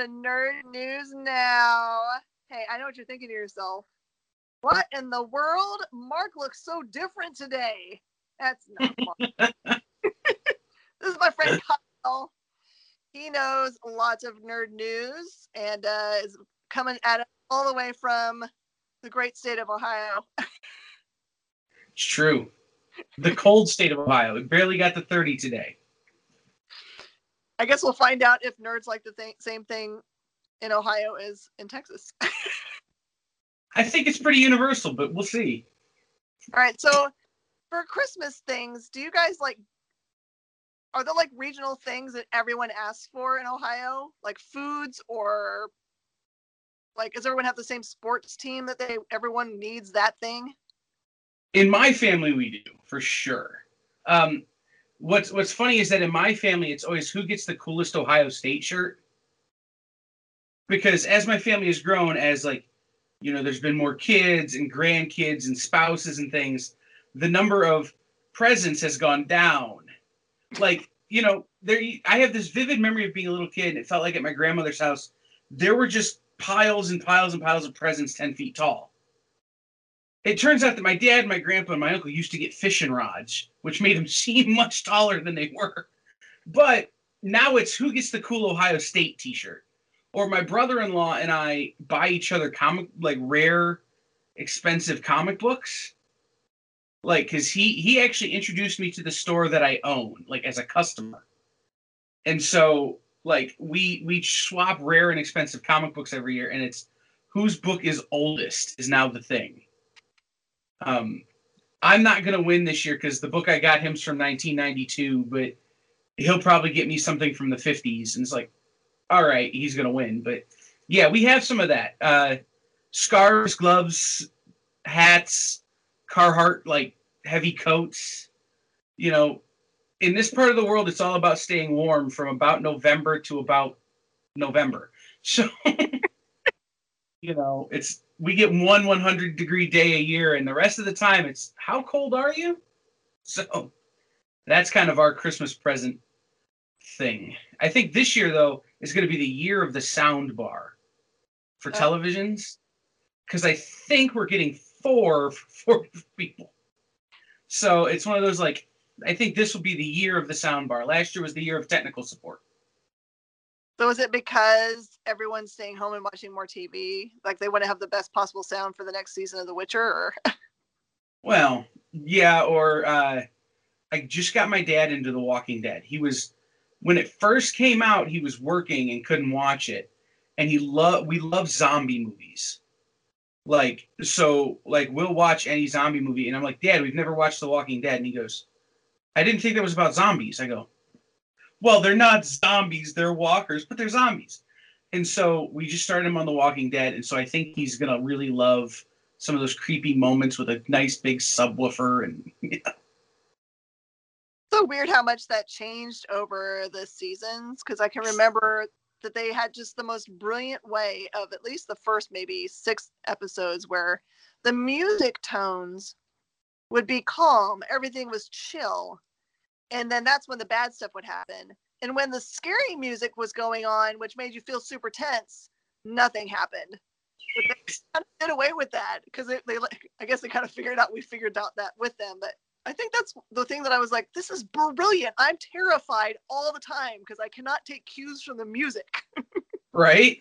to Nerd News Now. Hey, I know what you're thinking to yourself. What in the world? Mark looks so different today. That's not Mark. this is my friend Kyle. He knows lots of nerd news and uh, is coming at it all the way from the great state of Ohio. It's true. The cold state of Ohio. It barely got to 30 today. I guess we'll find out if nerds like the th- same thing in Ohio as in Texas. I think it's pretty universal, but we'll see. All right, so for Christmas things, do you guys like are there like regional things that everyone asks for in Ohio? Like foods or like does everyone have the same sports team that they everyone needs that thing? In my family, we do for sure. Um, what's What's funny is that in my family, it's always who gets the coolest Ohio State shirt. Because as my family has grown, as like you know, there's been more kids and grandkids and spouses and things, the number of presents has gone down. Like you know, there I have this vivid memory of being a little kid. And it felt like at my grandmother's house, there were just piles and piles and piles of presents ten feet tall it turns out that my dad, my grandpa, and my uncle used to get fishing rods, which made them seem much taller than they were. But now it's who gets the cool Ohio State T-shirt, or my brother-in-law and I buy each other comic like rare, expensive comic books. Like, cause he he actually introduced me to the store that I own, like as a customer, and so like we we swap rare and expensive comic books every year, and it's whose book is oldest is now the thing. Um, I'm not going to win this year because the book I got him's from 1992, but he'll probably get me something from the 50s. And it's like, all right, he's going to win. But yeah, we have some of that. Uh, scarves, gloves, hats, Carhartt, like heavy coats. You know, in this part of the world, it's all about staying warm from about November to about November. So, you know, it's we get one 100 degree day a year, and the rest of the time it's how cold are you? So that's kind of our Christmas present thing. I think this year though is going to be the year of the sound bar for oh. televisions because I think we're getting four for people. So it's one of those like I think this will be the year of the sound bar. Last year was the year of technical support. So is it because everyone's staying home and watching more TV? Like they want to have the best possible sound for the next season of The Witcher or Well, yeah, or uh I just got my dad into The Walking Dead. He was when it first came out, he was working and couldn't watch it. And he love we love zombie movies. Like so like we'll watch any zombie movie and I'm like, "Dad, we've never watched The Walking Dead." And he goes, "I didn't think that was about zombies." I go, well, they're not zombies, they're walkers, but they're zombies. And so we just started him on The Walking Dead, and so I think he's gonna really love some of those creepy moments with a nice big subwoofer and yeah. So weird how much that changed over the seasons because I can remember that they had just the most brilliant way of at least the first maybe six episodes where the music tones would be calm, everything was chill, and then that's when the bad stuff would happen. And when the scary music was going on, which made you feel super tense, nothing happened. But they kind of did away with that because they, they, I guess they kind of figured out we figured out that with them. But I think that's the thing that I was like, this is brilliant. I'm terrified all the time because I cannot take cues from the music. right.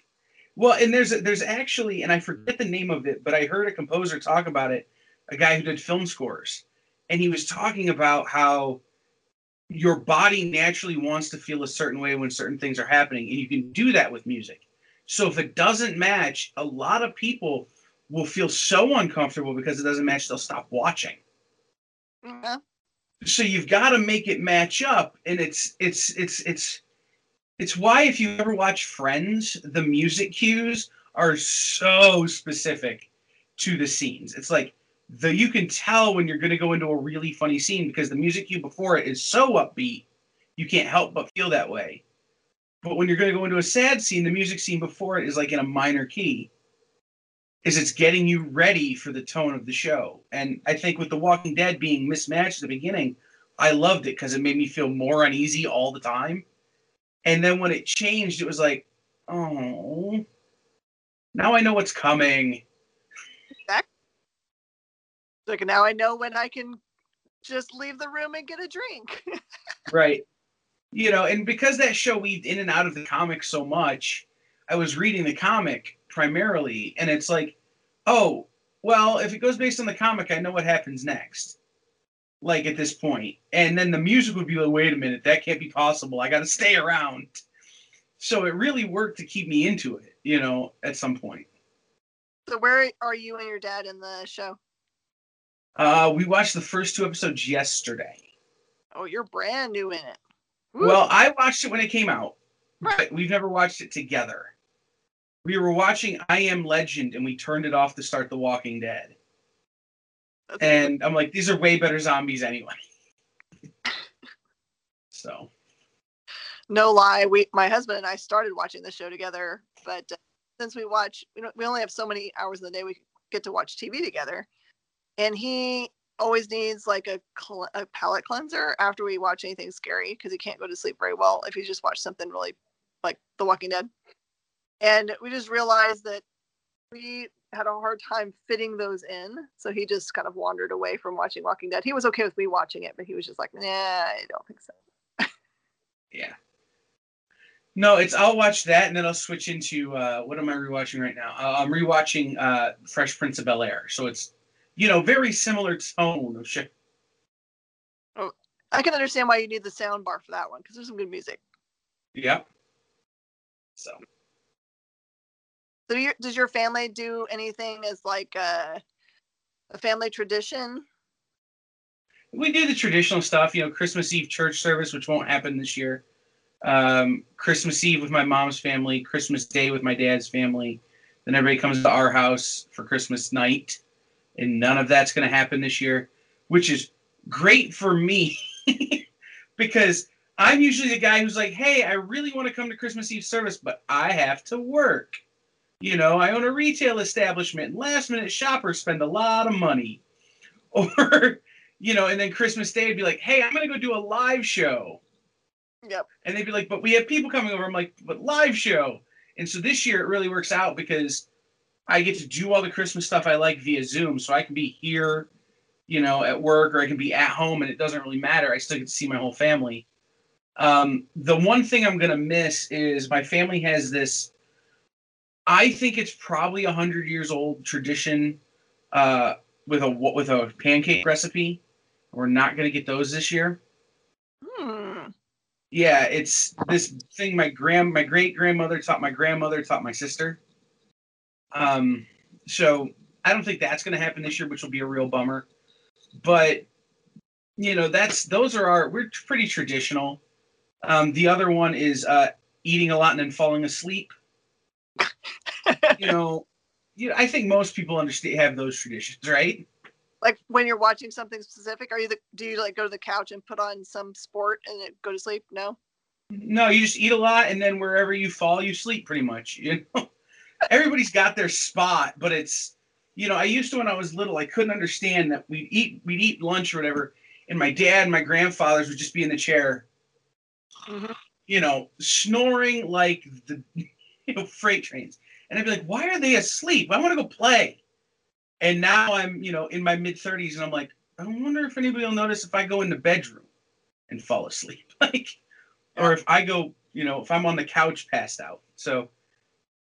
Well, and there's there's actually, and I forget the name of it, but I heard a composer talk about it, a guy who did film scores, and he was talking about how your body naturally wants to feel a certain way when certain things are happening, and you can do that with music. So if it doesn't match, a lot of people will feel so uncomfortable because it doesn't match, they'll stop watching. Yeah. So you've got to make it match up, and it's it's it's it's it's why if you ever watch Friends, the music cues are so specific to the scenes. It's like the you can tell when you're going to go into a really funny scene because the music cue before it is so upbeat you can't help but feel that way. But when you're going to go into a sad scene the music scene before it is like in a minor key is it's getting you ready for the tone of the show. And i think with the walking dead being mismatched at the beginning i loved it because it made me feel more uneasy all the time. And then when it changed it was like oh, now I know what's coming. Like now I know when I can just leave the room and get a drink. right. You know, and because that show weaved in and out of the comic so much, I was reading the comic primarily, and it's like, oh, well, if it goes based on the comic, I know what happens next. Like at this point. And then the music would be like, wait a minute, that can't be possible. I got to stay around. So it really worked to keep me into it, you know, at some point. So where are you and your dad in the show? Uh, we watched the first two episodes yesterday. Oh, you're brand new in it. Woo. Well, I watched it when it came out, right. but we've never watched it together. We were watching I Am Legend and we turned it off to start The Walking Dead. That's and I'm like, these are way better zombies anyway. so. No lie, we my husband and I started watching the show together, but uh, since we watch, we, we only have so many hours in the day we get to watch TV together, and he always needs like a, cl- a palate cleanser after we watch anything scary because he can't go to sleep very well if he just watched something really like The Walking Dead. And we just realized that we had a hard time fitting those in. So he just kind of wandered away from watching Walking Dead. He was okay with me watching it, but he was just like, nah, I don't think so. yeah. No, it's I'll watch that and then I'll switch into uh, what am I rewatching right now? Uh, I'm rewatching uh, Fresh Prince of Bel Air. So it's you know very similar tone of shit. Oh, I can understand why you need the sound bar for that one because there's some good music. Yeah. So so your, does your family do anything as like a, a family tradition? We do the traditional stuff, you know, Christmas Eve church service, which won't happen this year. Um, Christmas Eve with my mom's family, Christmas Day with my dad's family. Then everybody comes to our house for Christmas night, and none of that's going to happen this year, which is great for me because I'm usually the guy who's like, "Hey, I really want to come to Christmas Eve service, but I have to work." You know, I own a retail establishment. And Last minute shoppers spend a lot of money. Or, you know, and then Christmas Day would be like, hey, I'm going to go do a live show. Yep. And they'd be like, but we have people coming over. I'm like, but live show. And so this year it really works out because I get to do all the Christmas stuff I like via Zoom. So I can be here, you know, at work or I can be at home and it doesn't really matter. I still get to see my whole family. Um, the one thing I'm going to miss is my family has this I think it's probably a hundred years old tradition uh, with a with a pancake recipe. We're not going to get those this year. Hmm. Yeah, it's this thing my grand my great grandmother taught my grandmother taught my sister. Um, so I don't think that's going to happen this year, which will be a real bummer. But you know, that's those are our we're pretty traditional. Um, the other one is uh, eating a lot and then falling asleep you know, you know, I think most people understand have those traditions, right? Like when you're watching something specific, are you the do you like go to the couch and put on some sport and go to sleep? No. No, you just eat a lot and then wherever you fall, you sleep pretty much. You know, everybody's got their spot, but it's you know, I used to when I was little, I couldn't understand that we'd eat we'd eat lunch or whatever, and my dad and my grandfathers would just be in the chair, mm-hmm. you know, snoring like the you know freight trains and I'd be like, why are they asleep? I want to go play. And now I'm, you know, in my mid 30s, and I'm like, I wonder if anybody will notice if I go in the bedroom and fall asleep, like, or if I go, you know, if I'm on the couch passed out. So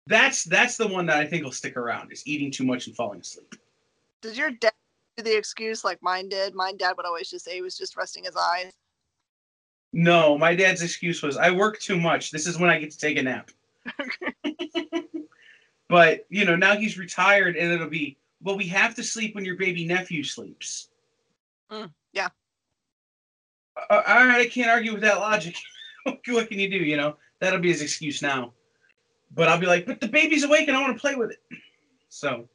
that's that's the one that I think will stick around is eating too much and falling asleep. Did your dad do the excuse like mine did? My dad would always just say he was just resting his eyes. No, my dad's excuse was I work too much. This is when I get to take a nap. But you know, now he's retired, and it'll be well. We have to sleep when your baby nephew sleeps. Mm, yeah. Uh, all right, I can't argue with that logic. what can you do? You know, that'll be his excuse now. But I'll be like, but the baby's awake, and I want to play with it. So.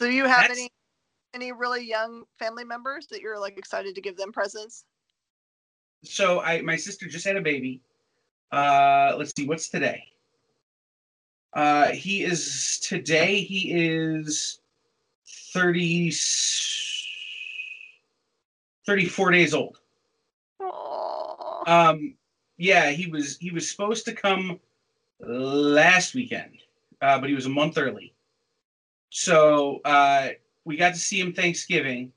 So do you have any any really young family members that you're like excited to give them presents? So I my sister just had a baby. Uh let's see, what's today? Uh, he is today. He is 30, 34 days old. Aww. Um, yeah, he was he was supposed to come last weekend, uh, but he was a month early. So uh, we got to see him Thanksgiving,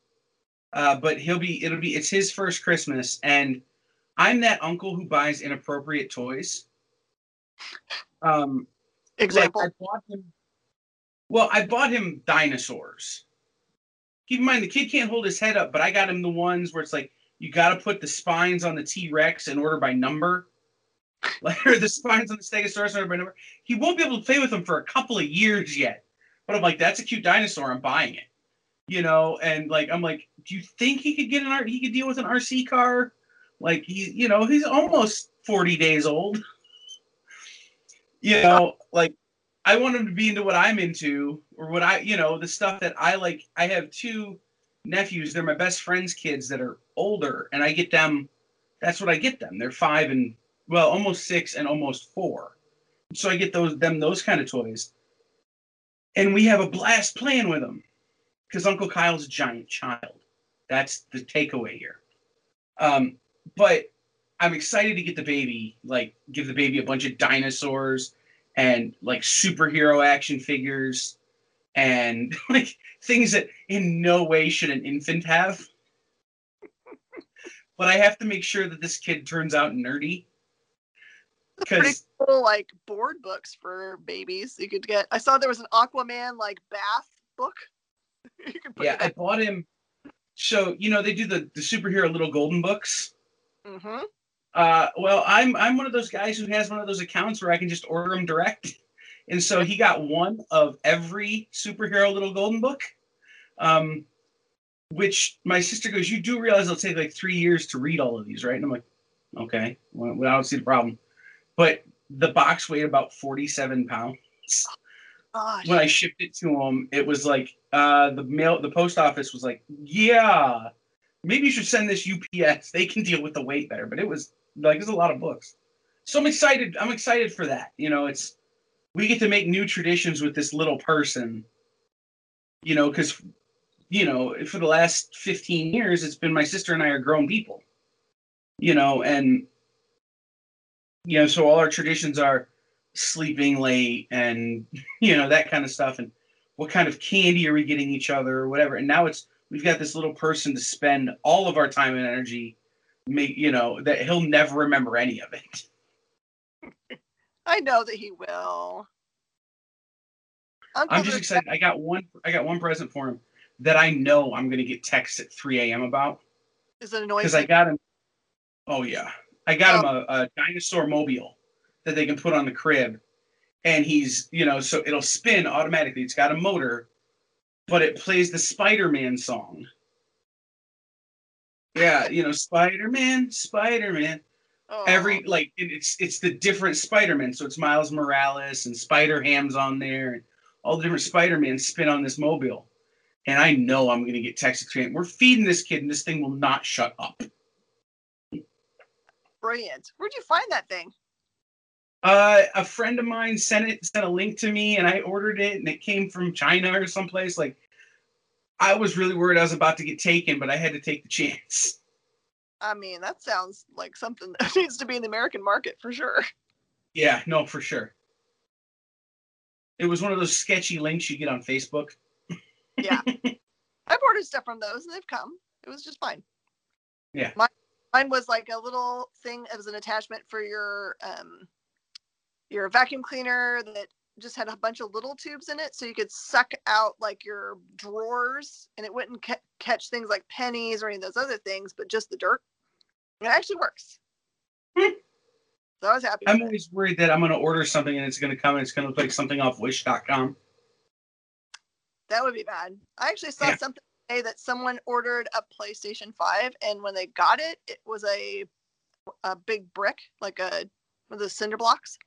uh, but he'll be it'll be it's his first Christmas, and I'm that uncle who buys inappropriate toys. Um, Example. Like I bought him. Well, I bought him dinosaurs. Keep in mind the kid can't hold his head up, but I got him the ones where it's like you got to put the spines on the T Rex in order by number, like the spines on the Stegosaurus in order by number. He won't be able to play with them for a couple of years yet. But I'm like, that's a cute dinosaur. I'm buying it. You know, and like I'm like, do you think he could get an art? He could deal with an RC car? Like he, you know, he's almost 40 days old. you know, like I want him to be into what I'm into or what I, you know, the stuff that I like. I have two nephews. They're my best friends' kids that are older, and I get them. That's what I get them. They're five and well, almost six and almost four. So I get those them those kind of toys, and we have a blast playing with them because Uncle Kyle's a giant child. That's the takeaway here. Um, but I'm excited to get the baby, like give the baby a bunch of dinosaurs and like superhero action figures and like things that in no way should an infant have. but I have to make sure that this kid turns out nerdy. pretty Because cool like board books for babies you could get i saw there was an aquaman like bath book you could put yeah, I bought him. So you know they do the the superhero little golden books. hmm Uh, well, I'm I'm one of those guys who has one of those accounts where I can just order them direct, and so he got one of every superhero little golden book. Um, which my sister goes, you do realize it'll take like three years to read all of these, right? And I'm like, okay, well, I don't see the problem. But the box weighed about 47 pounds. When I shipped it to him, it was like uh, the mail, the post office was like, yeah, maybe you should send this UPS. They can deal with the weight better. But it was like there's a lot of books, so I'm excited. I'm excited for that. You know, it's we get to make new traditions with this little person. You know, because you know for the last 15 years, it's been my sister and I are grown people. You know, and you know, so all our traditions are sleeping late and you know that kind of stuff and what kind of candy are we getting each other or whatever and now it's we've got this little person to spend all of our time and energy make you know that he'll never remember any of it i know that he will. Uncle i'm just excited. I got one i got one present for him that i know i'm going to get texts at 3 a.m about. Is it annoying because i got him oh yeah. I got him oh. a, a dinosaur mobile that they can put on the crib. And he's you know so it'll spin automatically. It's got a motor but it plays the spider-man song. Yeah you know spider-man spider-man Oh, every like it's it's the different spider-man. So it's miles morales and spider-ham's on there and all the different spider-man spin on this mobile. And i know i'm going to get texted to we're feeding this kid and this thing will not shut up. Brilliant. Where'd you find that thing? Uh, a friend of mine sent it, sent a link to me, and I ordered it, and it came from China or someplace. Like, I was really worried I was about to get taken, but I had to take the chance. I mean that sounds like something that needs to be in the american market for sure Yeah, no, for sure. It was one of those sketchy links you get on Facebook. yeah i've ordered stuff from those and they've come it was just fine Yeah. mine, mine was like a little thing as an attachment for your um your vacuum cleaner that just had a bunch of little tubes in it so you could suck out like your drawers and it wouldn't ca- catch things like pennies or any of those other things but just the dirt it actually works Hmm. so i was happy I'm with it. always worried that I'm going to order something and it's going to come and it's going to look like something off Wish.com. that would be bad i actually saw Yeah. something today that someone ordered a playstation 5 and when they got it it was a a big brick like a one of those cinder blocks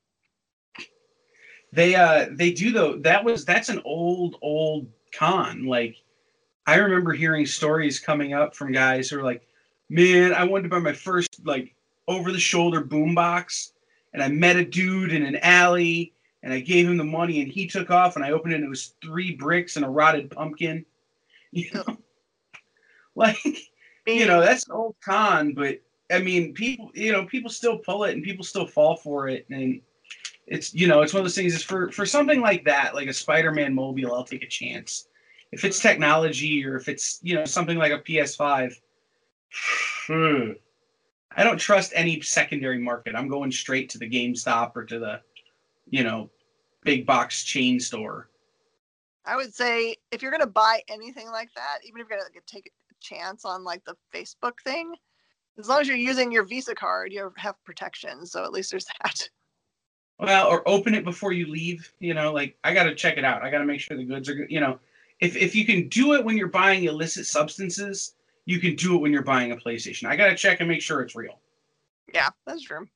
They uh they do though. That was that's an old old con. Like I remember hearing stories coming up from guys who are like, "Man, I wanted to buy my first like over the shoulder boombox, and I met a dude in an alley, and I gave him the money, and he took off, and I opened it, and it was three bricks and a rotted pumpkin." You know, like you know that's an old con, but I mean, people, you know, people still pull it and people still fall for it, and it's you know, it's one of those things. Is for for something like that, like a Spider-Man mobile, I'll take a chance. If it's technology or if it's you know something like a PS5, hmm, I don't trust any secondary market. I'm going straight to the GameStop or to the, you know, big box chain store. I would say if you're gonna buy anything like that, even if you're gonna take a chance on like the Facebook thing, as long as you're using your Visa card, you have protection. So at least there's that. Well, or open it before you leave. You know, like I got to check it out. I got to make sure the goods are good. You know, if if you can do it when you're buying illicit substances, you can do it when you're buying a PlayStation. I got to check and make sure it's real. Yeah, that's true.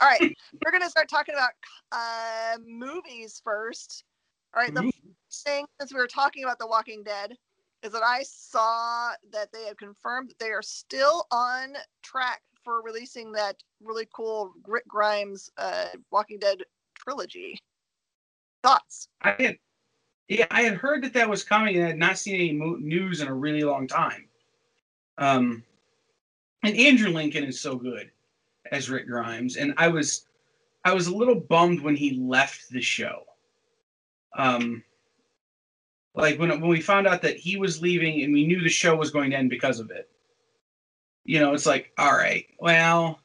All right, we're gonna start talking about uh, movies first. All right, the first thing since we were talking about The Walking Dead is that I saw that they have confirmed that they are still on track for releasing that really cool Rick Grimes uh, Walking Dead trilogy. Thoughts? I had, yeah, I had heard that that was coming and I had not seen any mo- news in a really long time. Um, and Andrew Lincoln is so good as Rick Grimes, and I was, I was a little bummed when he left the show. Um, like when when we found out that he was leaving and we knew the show was going to end because of it. You know, it's like, all right, well,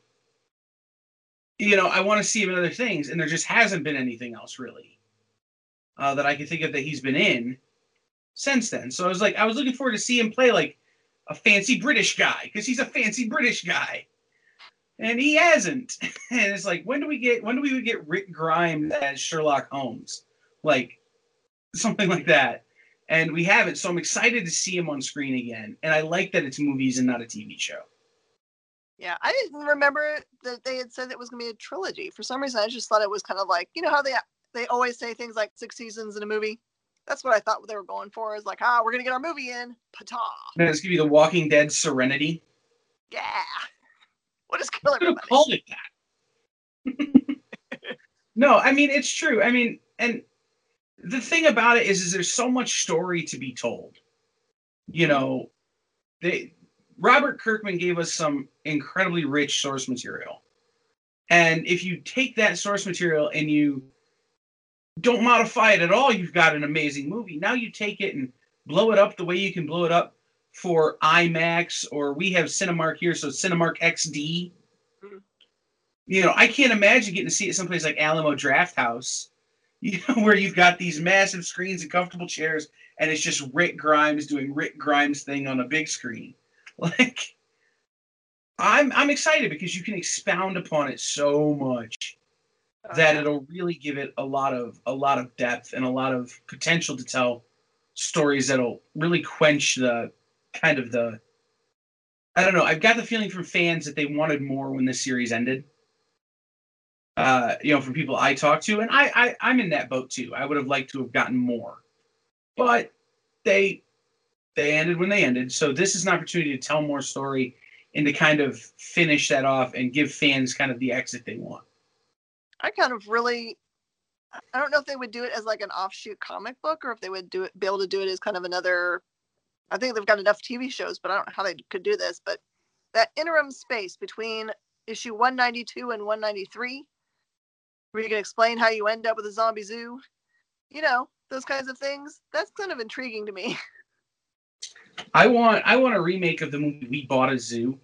you know, I want to see him in other things, and there just hasn't been anything else really uh, that I can think of that he's been in since then. So I was like, I was looking forward to see him play like a fancy British guy because he's a fancy British guy, and he hasn't. and it's like, when do we get when do we get Rick Grimes as Sherlock Holmes, like something like that? And we haven't, so I'm excited to see him on screen again. And I like that it's movies and not a TV show. Yeah, I didn't remember that they had said it was going to be a trilogy. For some reason, I just thought it was kind of like you know how they they always say things like six seasons in a movie. That's what I thought they were going for. Is like, ah, we're gonna get our movie in. Pata. Now, this could be the Walking Dead Serenity. Yeah. What is Killer? Could have called it that. no, I mean it's true. I mean, and the thing about it is, is there's so much story to be told. You know, they Robert Kirkman gave us some incredibly rich source material. And if you take that source material and you don't modify it at all, you've got an amazing movie. Now you take it and blow it up the way you can blow it up for IMAX, or we have Cinemark here, so Cinemark XD. Mm-hmm. You know, I can't imagine getting to see it someplace like Alamo Drafthouse, you know, where you've got these massive screens and comfortable chairs, and it's just Rick Grimes doing Rick Grimes thing on a big screen. Like, I'm I'm excited because you can expound upon it so much that it'll really give it a lot of a lot of depth and a lot of potential to tell stories that'll really quench the kind of the I don't know. I've got the feeling from fans that they wanted more when the series ended. Uh, you know, from people I talked to, and I, I I'm in that boat too. I would have liked to have gotten more, but they they ended when they ended. So this is an opportunity to tell more story and to kind of finish that off and give fans kind of the exit they want. I kind of really I don't know if they would do it as like an offshoot comic book or if they would do it be able to do it as kind of another I think they've got enough TV shows, but I don't know how they could do this. But that interim space between issue 192 and 193, where you can explain how you end up with a zombie zoo, you know, those kinds of things. That's kind of intriguing to me. I want I want a remake of the movie We Bought a Zoo,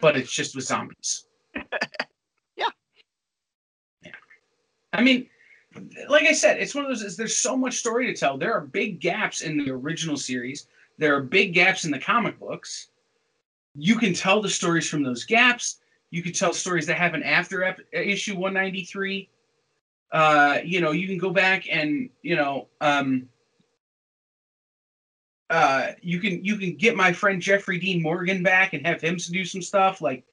but it's just with zombies. yeah. Yeah. I mean, like I said, it's one of those. There's so much story to tell. There are big gaps in the original series. There are big gaps in the comic books. You can tell the stories from those gaps. You can tell stories that happen after ep- issue 193. Uh, you know, you can go back and you know, um, uh, you can you can get my friend Jeffrey Dean Morgan back and have him do some stuff. Like,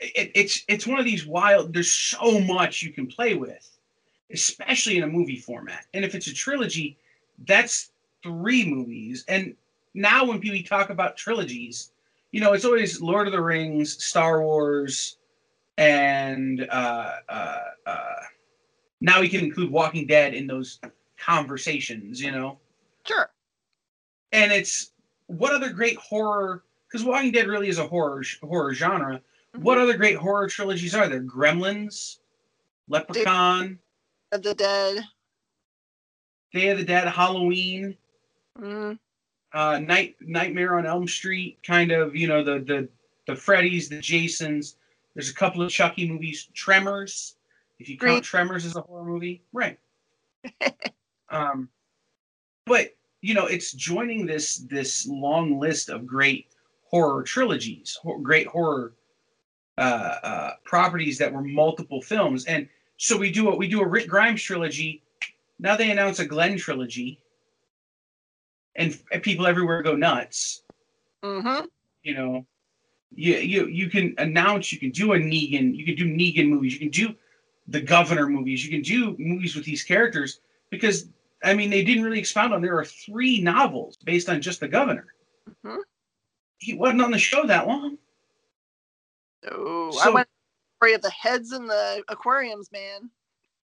it, it's it's one of these wild. There's so much you can play with especially in a movie format. And if it's a trilogy, that's three movies. And now when people talk about trilogies, you know, it's always Lord of the Rings, Star Wars, and uh, uh, uh, now we can include Walking Dead in those conversations, you know? Sure. And it's what other great horror because Walking Dead really is a horror horror genre. Mm-hmm. What other great horror trilogies are there? Gremlins, Leprechaun, of the Dead, Day of the Dead, Halloween, mm. uh, Night Nightmare on Elm Street, kind of you know the the the Freddys, the Jasons. There's a couple of Chucky movies, Tremors. If you count Great. Tremors as a horror movie, right? um, but you know, it's joining this this long list of great horror trilogies, great horror uh, uh, properties that were multiple films, and so we do what we do a Rick Grimes trilogy. Now they announce a Glenn trilogy, and, people everywhere go nuts. Mm-hmm. You know, you you you can announce, you can do a Negan, you can do Negan movies, you can do the Governor movies, you can do movies with these characters because I mean they didn't really expound on. There are three novels based on just the Governor. Mm-hmm. He wasn't on the show that long. Oh, so, I went of the heads in the aquariums, man.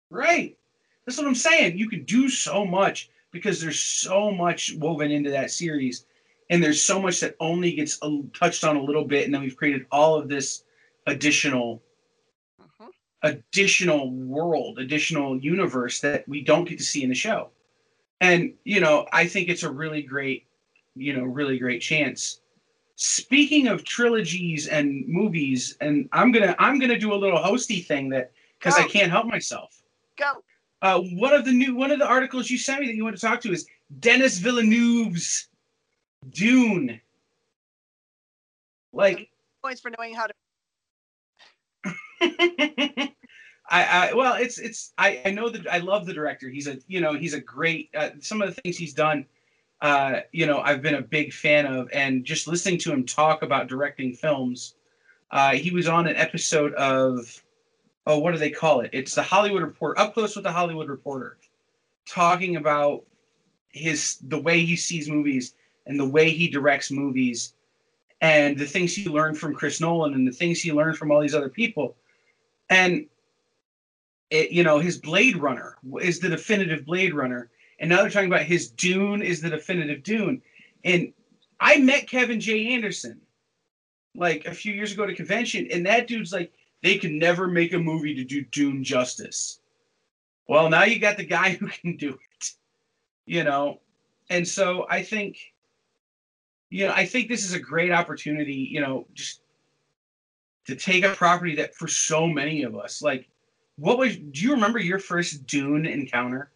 Right. That's what I'm saying. You could do so much because there's so much woven into that series, and there's so much that only gets a, touched on a little bit, and then we've created all of this additional, uh-huh. additional world, additional universe that we don't get to see in the show. And you know, I think it's a really great, you know, really great chance speaking of trilogies and movies, and I'm gonna I'm gonna do a little hosty thing that because I can't help myself. Go. Uh, one of the new one of the articles you sent me that you want to talk to is Denis Villeneuve's Dune. Like points for knowing how to. I, I well, it's it's I I know that I love the director. He's a you know he's a great uh, some of the things he's done uh, you know, I've been a big fan of, and just listening to him talk about directing films. Uh, he was on an episode of, oh, what do they call it? It's the Hollywood Report, up close with the Hollywood Reporter, talking about his the way he sees movies and the way he directs movies, and the things he learned from Chris Nolan and the things he learned from all these other people, and it, you know, his Blade Runner is the definitive Blade Runner and now they're talking about his Dune is the definitive Dune. And I met Kevin J. Anderson like a few years ago at a convention, and that dude's like, they can never make a movie to do Dune justice. Well, now you got the guy who can do it, you know? And so I think, you know, I think this is a great opportunity, you know, just to take a property that for so many of us, like, what was, do you remember your first Dune encounter?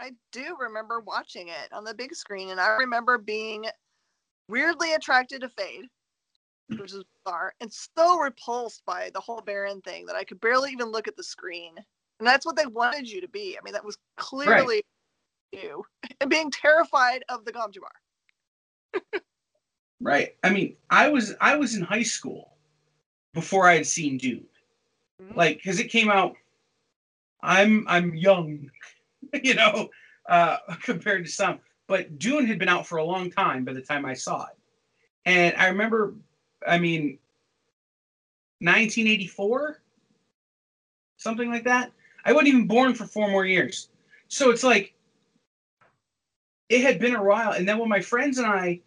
I do remember watching it on the big screen, and I remember being weirdly attracted to Feyd, which is bizarre, and so repulsed by the whole Baron thing that I could barely even look at the screen. And that's what they wanted you to be. I mean, that was clearly right. you, and being terrified of the gom Jabbar. right. I mean, I was I was in high school before I had seen Dune, mm-hmm. like because it came out. I'm I'm young you know, uh, compared to some. But Dune had been out for a long time by the time I saw it. And I remember, I mean, 1984, something like that. I wasn't even born for four more years. So it's like, it had been a while. And then when my friends and I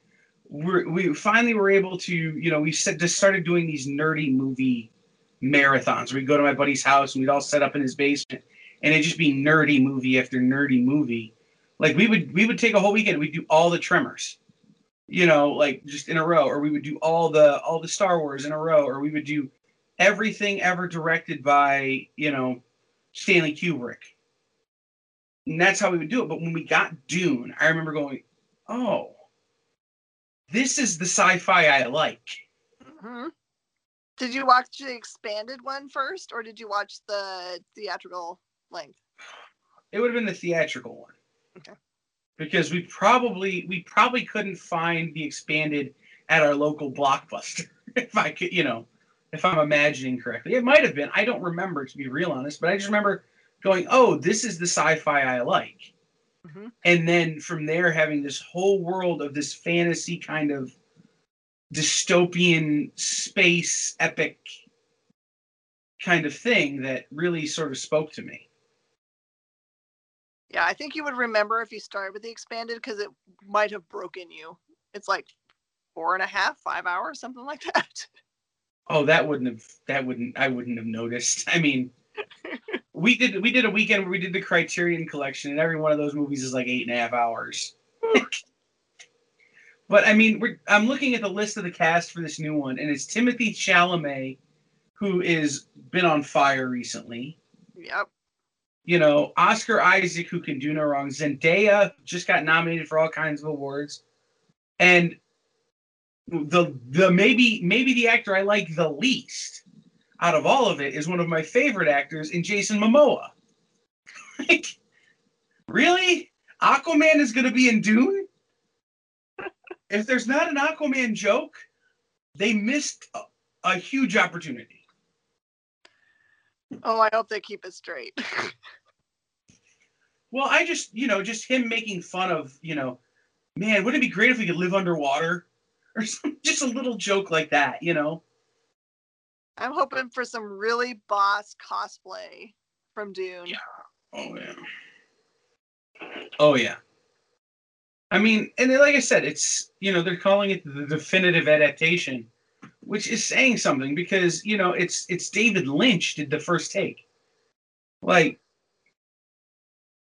were, we finally were able to, you know, we said, just started doing these nerdy movie marathons. We'd go to my buddy's house and we'd all set up in his basement and it'd just be nerdy movie after nerdy movie. Like we would we would take a whole weekend, we'd do all the Tremors, you know, like just in a row, or we would do all the all the Star Wars in a row, or we would do everything ever directed by you know Stanley Kubrick. And that's how we would do it. But when we got Dune, I remember going, "Oh, this is the sci-fi I like." Mm-hmm. Did you watch the expanded one first, or did you watch the theatrical length? It would have been the theatrical one. Okay. Because we probably we probably couldn't find the expanded at our local blockbuster. if I could, you know, if I'm imagining correctly. It might have been. I don't remember to be real honest, but I just remember going, "Oh, this is the sci-fi I like." Mm-hmm. And then from there having this whole world of this fantasy kind of dystopian space epic kind of thing that really sort of spoke to me. Yeah, I think you would remember if you started with the expanded because it might have broken you. It's like four and a half, five hours, something like that. Oh, that wouldn't have that wouldn't I wouldn't have noticed. I mean, we did we did a weekend where we did the Criterion collection, and every one of those movies is like eight and a half hours. but I mean, we're, I'm looking at the list of the cast for this new one, and it's Timothée Chalamet, who is been on fire recently. Yep. You know, Oscar Isaac, who can do no wrong. Zendaya just got nominated for all kinds of awards, and the the maybe maybe the actor I like the least out of all of it is one of my favorite actors in Jason Momoa. like, really? Aquaman is going to be in Dune? if there's not an Aquaman joke, they missed a, a huge opportunity. Oh, I hope they keep it straight. well, I just, you know, just him making fun of, you know, man, wouldn't it be great if we could live underwater? Or some, just a little joke like that, you know? I'm hoping for some really boss cosplay from Dune. Yeah. Oh yeah. Oh yeah. I mean, and like I said, it's you know they're calling it the definitive adaptation, which is saying something because you know it's it's David Lynch did the first take. Like,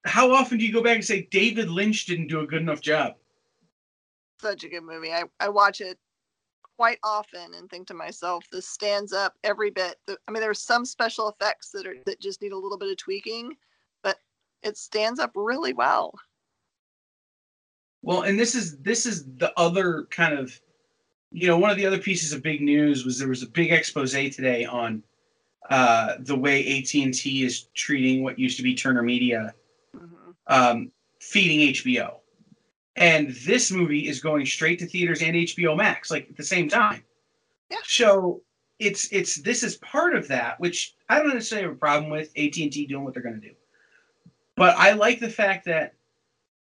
how often do you go back and say David Lynch didn't do a good enough job? Such a good movie. I, I watch it quite often and think to myself, this stands up every bit. I mean, there's some special effects that are that just need a little bit of tweaking, but it stands up really well. Well, and this is this is the other kind of, you know, one of the other pieces of big news was there was a big expose today on uh, the way AT and T is treating what used to be Turner Media, mm-hmm. um, feeding HBO and this movie is going straight to theaters and HBO Max like at the same time. Yeah. So it's it's this is part of that, which I don't necessarily have a problem with AT and T doing what they're going to do, but I like the fact that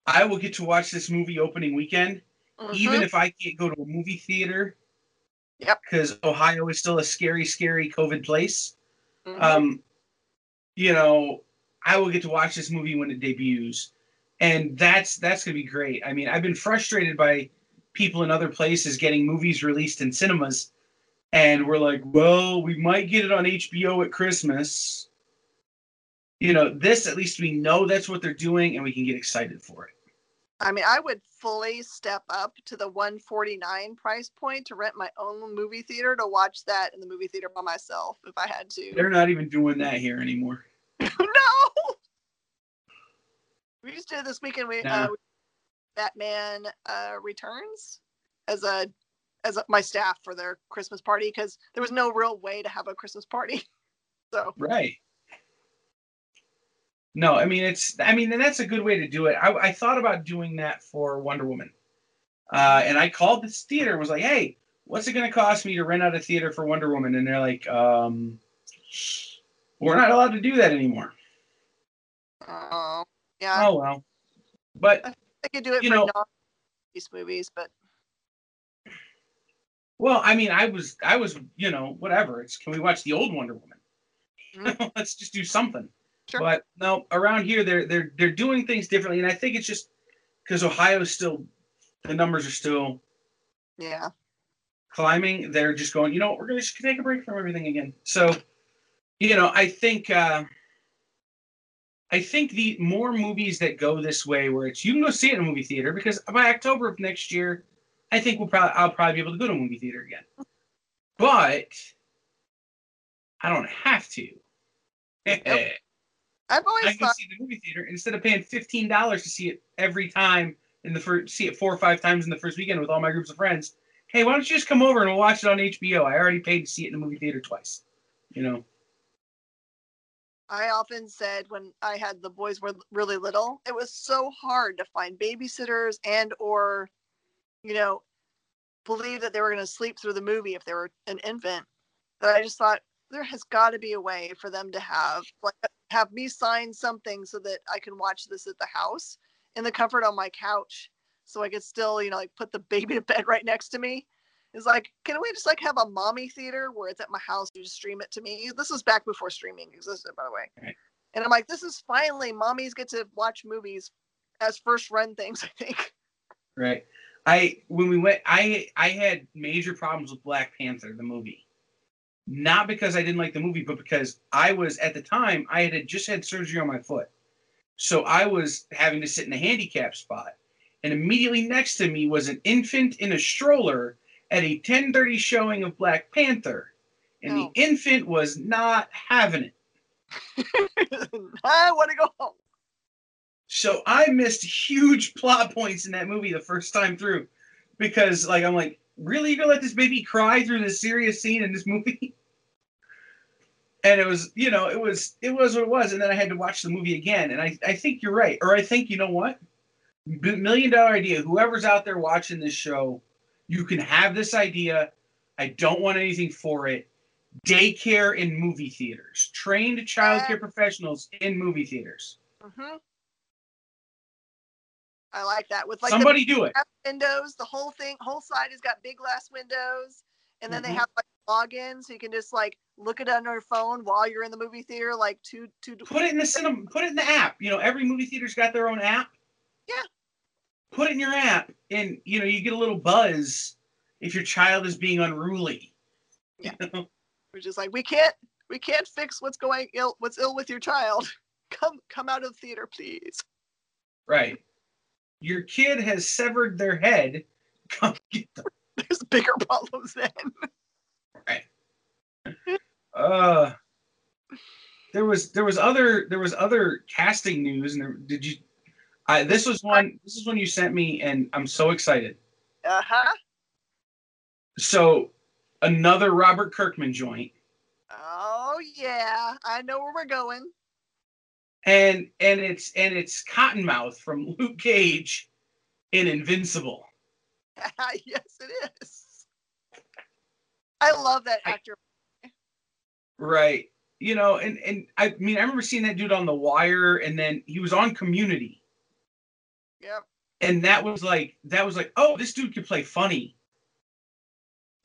I will get to watch this movie opening weekend, mm-hmm. even if I can't go to a movie theater. Yep. Because Ohio is still a scary, scary COVID place. Mm-hmm. Um, you know, I will get to watch this movie when it debuts and that's that's gonna be great. I mean, I've been frustrated by people in other places getting movies released in cinemas, and we're like, well, we might get it on HBO at Christmas. You know, this at least we know that's what they're doing, and we can get excited for it. I mean, I would fully step up to the 149 price point to rent my own movie theater to watch that in the movie theater by myself if I had to. They're not even doing that here anymore. no. We just did this weekend. We uh, Batman uh, Returns as a as a, my staff for their Christmas party because there was no real way to have a Christmas party. So right. No, I mean it's. I mean, and that's a good way to do it. I, I thought about doing that for Wonder Woman, uh, and I called this theater and was like, "Hey, what's it going to cost me to rent out a theater for Wonder Woman?" And they're like, um, "We're not allowed to do that anymore." Oh. Yeah. Oh well. But I could do it for know, these movies, but well, I mean, I was, I was, you know, whatever. It's can we watch the old Wonder Woman? Mm-hmm. Let's just do something. Sure. But no, around here they're they're they're doing things differently, and I think it's just because Ohio's still, the numbers are still, yeah, climbing. They're just going. You know, we're gonna just take a break from everything again. So, you know, I think. uh I think the more movies that go this way, where it's you can go see it in a movie theater, because by October of next year, I think we'll probably I'll probably be able to go to a movie theater again. But I don't have to. Yep. I've always I can thought... see the movie theater instead of paying fifteen dollars to see it every time in the first see it four or five times in the first weekend with all my groups of friends. Hey, why don't you just come over and we'll watch it on HBO? I already paid to see it in the movie theater twice. You know. I often said when I had the boys were really little, it was so hard to find babysitters and or, you know, believe that they were going to sleep through the movie if they were an infant. That I just thought there has got to be a way for them to have like have me sign something so that I can watch this at the house in the comfort on my couch, so I could still, you know, like put the baby to bed right next to me It's like, can we just like have a mommy theater where it's at my house? You just stream it to me. This was back before streaming existed, by the way. Right. And I'm like, this is finally mommies get to watch movies as first run things. I think. Right. I when we went, I I had major problems with Black Panther the movie, not because I didn't like the movie, but because I was at the time I had just had surgery on my foot, so I was having to sit in a handicap spot, and immediately next to me was an infant in a stroller at a 10:30 showing of Black Panther, and No. the oh. infant was not having it. I want to go home. So I missed huge plot points in that movie the first time through because like I'm like, really you're gonna let this baby cry through this serious scene in this movie? And it was, you know, it was it was what it was, and then I had to watch the movie again. And I, I think you're right. Or I think you know what? Million dollar idea. Whoever's out there watching this show, you can have this idea. I don't want anything for it. Daycare in movie theaters. Trained childcare professionals in movie theaters. hmm I like that with like Somebody do it. windows. The whole thing, whole side has got big glass windows, and then Mhm. they have like login, so you can just like look it on your phone while you're in the movie theater, like two two. put it in the cinema put it in the app you know every movie theater's got their own app Yeah. put it in your app and you know you get a little buzz if your child is being unruly Yeah. You know? We're just like we can't we can't fix what's going ill what's ill with your child. Come come out of the theater, please. right your kid has severed their head come get them There's bigger problems then. uh there was there was other there was other casting news and there, did you I, this was one this is one you sent me and i'm so excited Uh huh. so another robert kirkman joint Oh yeah, I know where we're going. And and it's and it's Cottonmouth from Luke Cage in Invincible. yes, it is. I love that I- actor. Right. You know, and and I mean I remember seeing that dude on The Wire and then he was on Community. Yep. And that was like that was like, oh, this dude could play funny.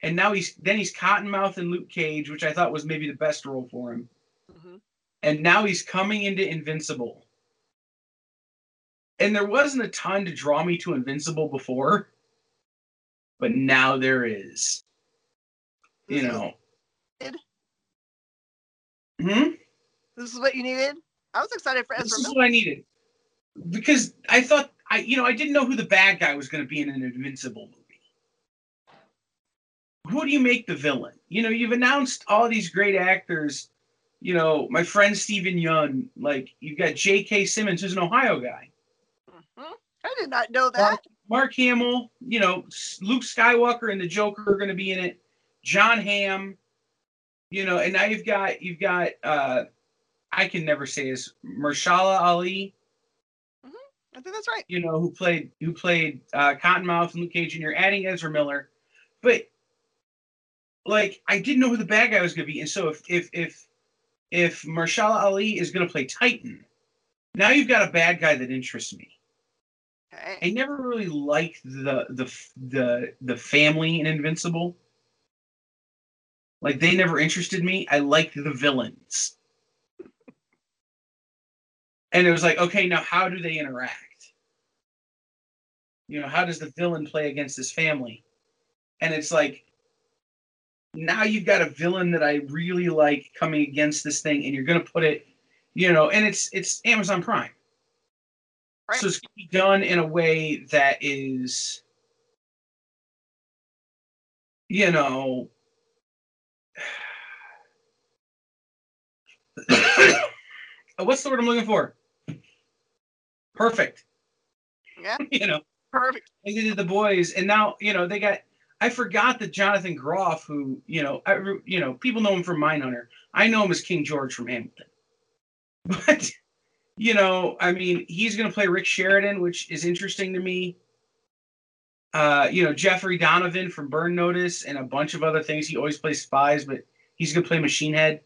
And now he's then he's Cottonmouth in Luke Cage, which I thought was maybe the best role for him. And now he's coming into Invincible. And there wasn't a ton to draw me to Invincible before, but now there is. You know. Hmm? This is what you needed. I was excited for This Ezra is Miller. what I needed. Because I thought I you know, I didn't know who the bad guy was gonna be in an Invincible movie. Who do you make the villain? You know, you've announced all these great actors. You know, my friend Steven Yeun, like you've got J.K. Simmons, who's an Ohio guy. Mhm. I did not know that. Mark Hamill, you know, Luke Skywalker and the Joker are going to be in it. John Hamm, you know, and now you've got you've got uh I can never say his Marshala Ali, I think that's right. you know, who played who played uh, Cottonmouth and Luke Cage, and you're adding Ezra Miller, but like I didn't know who the bad guy was going to be, and so if if if if Marshala Ali is going to play Titan, now you've got a bad guy that interests me. Okay. I never really liked the the the the family in Invincible. Like they never interested me. I liked the villains. And it was like, okay, now how do they interact? You know, how does the villain play against his family? And it's like now you've got a villain that I really like coming against this thing, and you're gonna put it, you know, and it's it's Amazon Prime. Right. So it's going to be done in a way that is, you know, what's the word I'm looking for? Perfect. Yeah. You know, Perfect. they did the boys, and now you know they got. I forgot that Jonathan Groff, who you know, I, you know, people know him from Mindhunter. I know him as King George from Hamilton, but you know, I mean, he's going to play Rick Sheridan, which is interesting to me. Uh, you know, Jeffrey Donovan from Burn Notice and a bunch of other things. He always plays spies, but he's going to play Machine Head.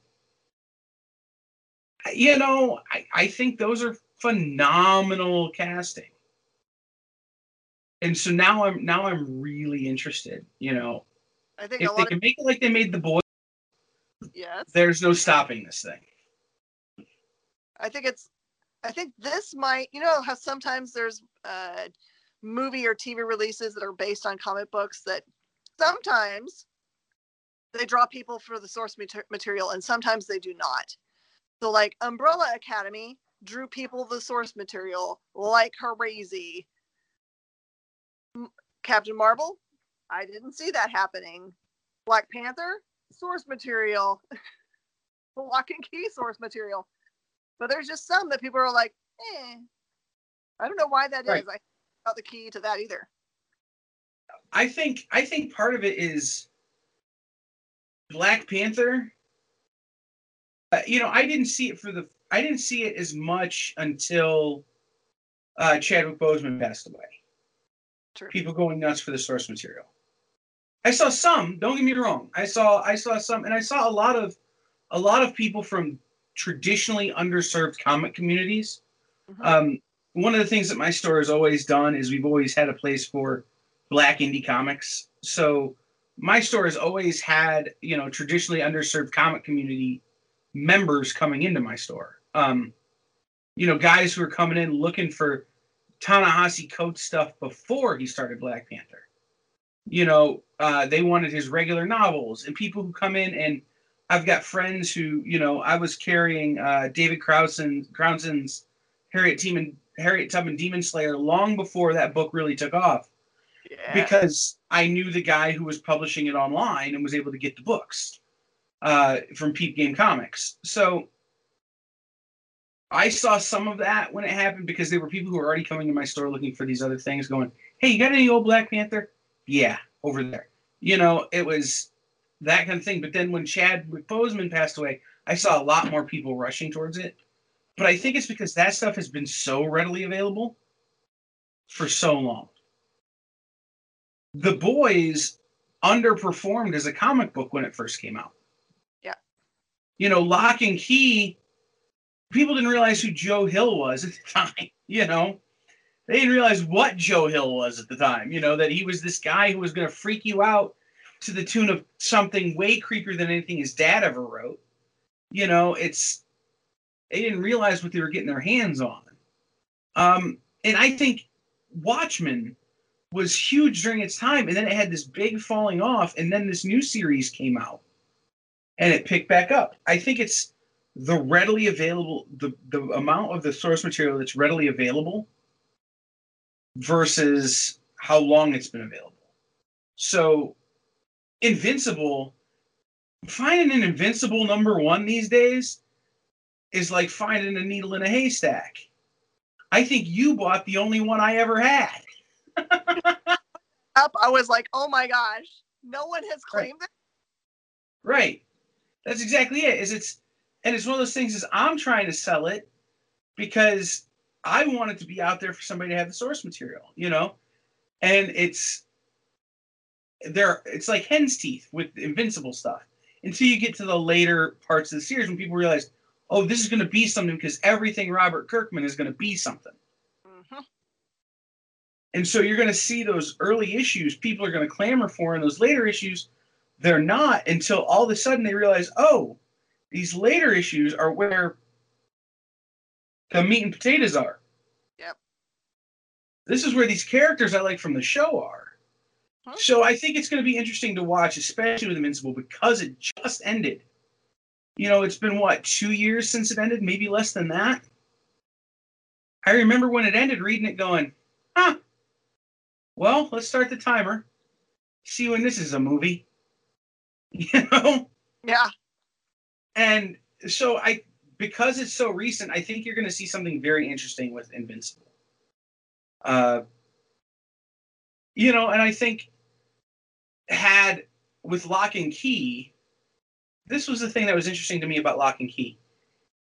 You know, I, I think those are phenomenal casting. And so now I'm now I'm really interested. You know, I think if they can of make it like they made the boy, yes. there's no stopping this thing. I think it's I think this might you know how sometimes there's uh movie or TV releases that are based on comic books that sometimes they draw people for the source material and sometimes they do not. So, like Umbrella Academy drew people the source material like crazy. Captain Marvel, I didn't see that happening. Black Panther, source material. Locke and key source material. But there's just some that people are like, eh. I don't know why that Right. is. I got the key to that either. I think I think part of it is Black Panther. Uh, you know, I didn't see it for the I didn't see it as much until uh, Chadwick Boseman passed away. True. People going nuts for the source material. I saw some. Don't get me wrong. I saw I saw some, and I saw a lot of a lot of people from traditionally underserved comic communities. Mhm. Um, one of the things that my store has always done is we've always had a place for black indie comics. So my store has always had, you know, traditionally underserved comic community members coming into my store. Um, you know, guys who are coming in looking for Ta-Nehisi Coates stuff before he started Black Panther. You know, uh, they wanted his regular novels, and people who come in and I've got friends who, you know, I was carrying uh, David Crownson, Crownson's Harriet Tubman, Harriet Tubman Demon Slayer long before that book really took off Yeah. because I knew the guy who was publishing it online and was able to get the books uh, from Peep Game Comics. So I saw some of that when it happened because there were people who were already coming to my store looking for these other things, going, "Hey, you got any old Black Panther? Yeah, over there." You know, it was that kind of thing. But then when Chad Boseman passed away, I saw a lot more people rushing towards it. But I think it's because that stuff has been so readily available for so long. The Boys underperformed as a comic book when it first came out. Yeah. You know, Locke and Key, people didn't realize who Joe Hill was at the time, you know. They didn't realize what Joe Hill was at the time, you know, that he was this guy who was going to freak you out to the tune of something way creepier than anything his dad ever wrote. You know, it's they didn't realize what they were getting their hands on. Um, and I think Watchmen was huge during its time, and then it had this big falling off, and then this new series came out, and it picked back up. I think it's the readily available, the the amount of the source material that's readily available versus how long it's been available. So, Invincible, finding an Invincible number one these days is like finding a needle in a haystack. I think you bought the only one I ever had. Up, I was like, oh my gosh, no one has claimed it. Right. That's exactly it. Is it's and it's one of those things is I'm trying to sell it because I want it to be out there for somebody to have the source material, you know? And it's there it's like hen's teeth with invincible stuff until you get to the later parts of the series when people realize, oh, this is gonna be something because everything Robert Kirkman is gonna be something. Mhm. And so you're going to see those early issues people are going to clamor for, and those later issues, they're not until all of a sudden they realize, oh, these later issues are where the meat and potatoes are. Yep. This is where these characters I like from the show are. Huh? So I think it's going to be interesting to watch, especially with Invincible, because it just ended. You know, it's been what, two years since it ended, maybe less than that. I remember when it ended, reading it going, huh, well, let's start the timer. See when this is a movie. You know? Yeah. And so I because it's so recent, I think you're gonna see something very interesting with Invincible. Uh you know, and I think had with Locke and Key, this was the thing that was interesting to me about Locke and Key,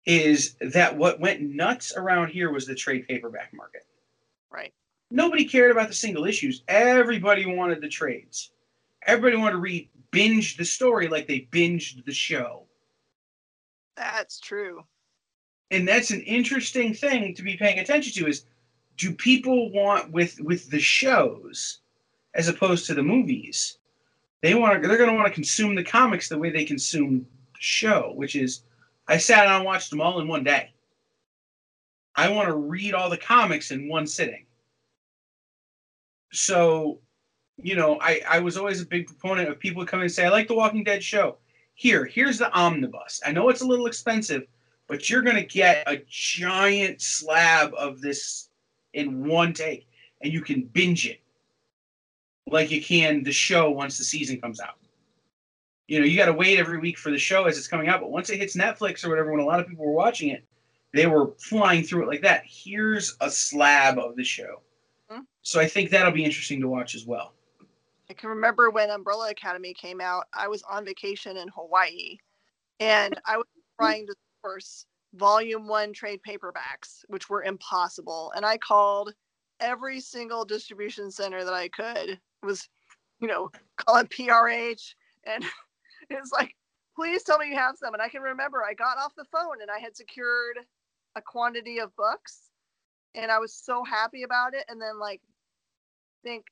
is that what went nuts around here was the trade paperback market. Right. Nobody cared about the single issues. Everybody wanted the trades. Everybody wanted to read binge the story like they binged the show. That's true. And that's an interesting thing to be paying attention to is do people want with with the shows as opposed to the movies? They want to they're going to want to consume the comics the way they consume the show, which is I sat down and watched them all in one day. I want to read all the comics in one sitting. so, you know, I I was always a big proponent of people coming and say I like the Walking Dead show. Here, here's the omnibus. I know it's a little expensive, but you're gonna get a giant slab of this in one take, and you can binge it like you can the show once the season comes out. You know, you got to wait every week for the show as it's coming out, but once it hits Netflix or whatever, when a lot of people were watching it, they were flying through it like that. Here's a slab of the show. Hmm. So I think that'll be interesting to watch as well. I can remember when Umbrella Academy came out, I was on vacation in Hawaii and I was mm-hmm. trying to source volume one trade paperbacks, which were impossible. And I called every single distribution center that I could. It was, you know, calling PRH and it's like, please tell me you have some. And I can remember I got off the phone and I had secured a quantity of books and I was so happy about it. And then like think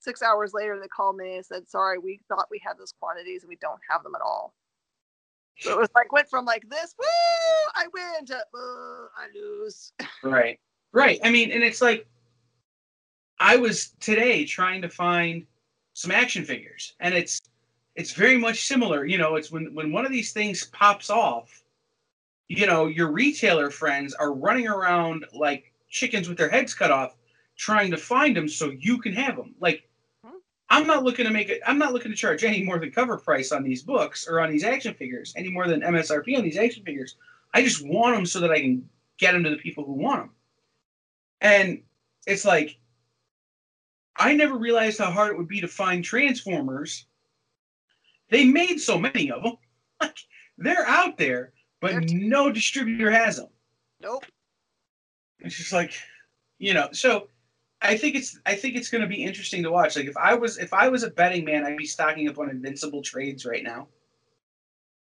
six hours later they called me and said, sorry, we thought we had those quantities and we don't have them at all. So it was like went from like this, woo, I win to I lose. Right. Right. I mean, and it's like I was today trying to find some action figures, and it's it's very much similar. You know, it's when when one of these things pops off, you know, your retailer friends are running around like chickens with their heads cut off, trying to find them so you can have them. Like. I'm not looking to make it. I'm not looking to charge any more than cover price on these books or on these action figures, any more than MSRP on these action figures. I just want them so that I can get them to the people who want them. And it's like, I never realized how hard it would be to find Transformers. They made so many of them. Like, they're out there, but no distributor has them. Nope. It's just like, you know, so I think it's I think it's going to be interesting to watch. Like if I was if I was a betting man, I'd be stocking up on Invincible trades right now.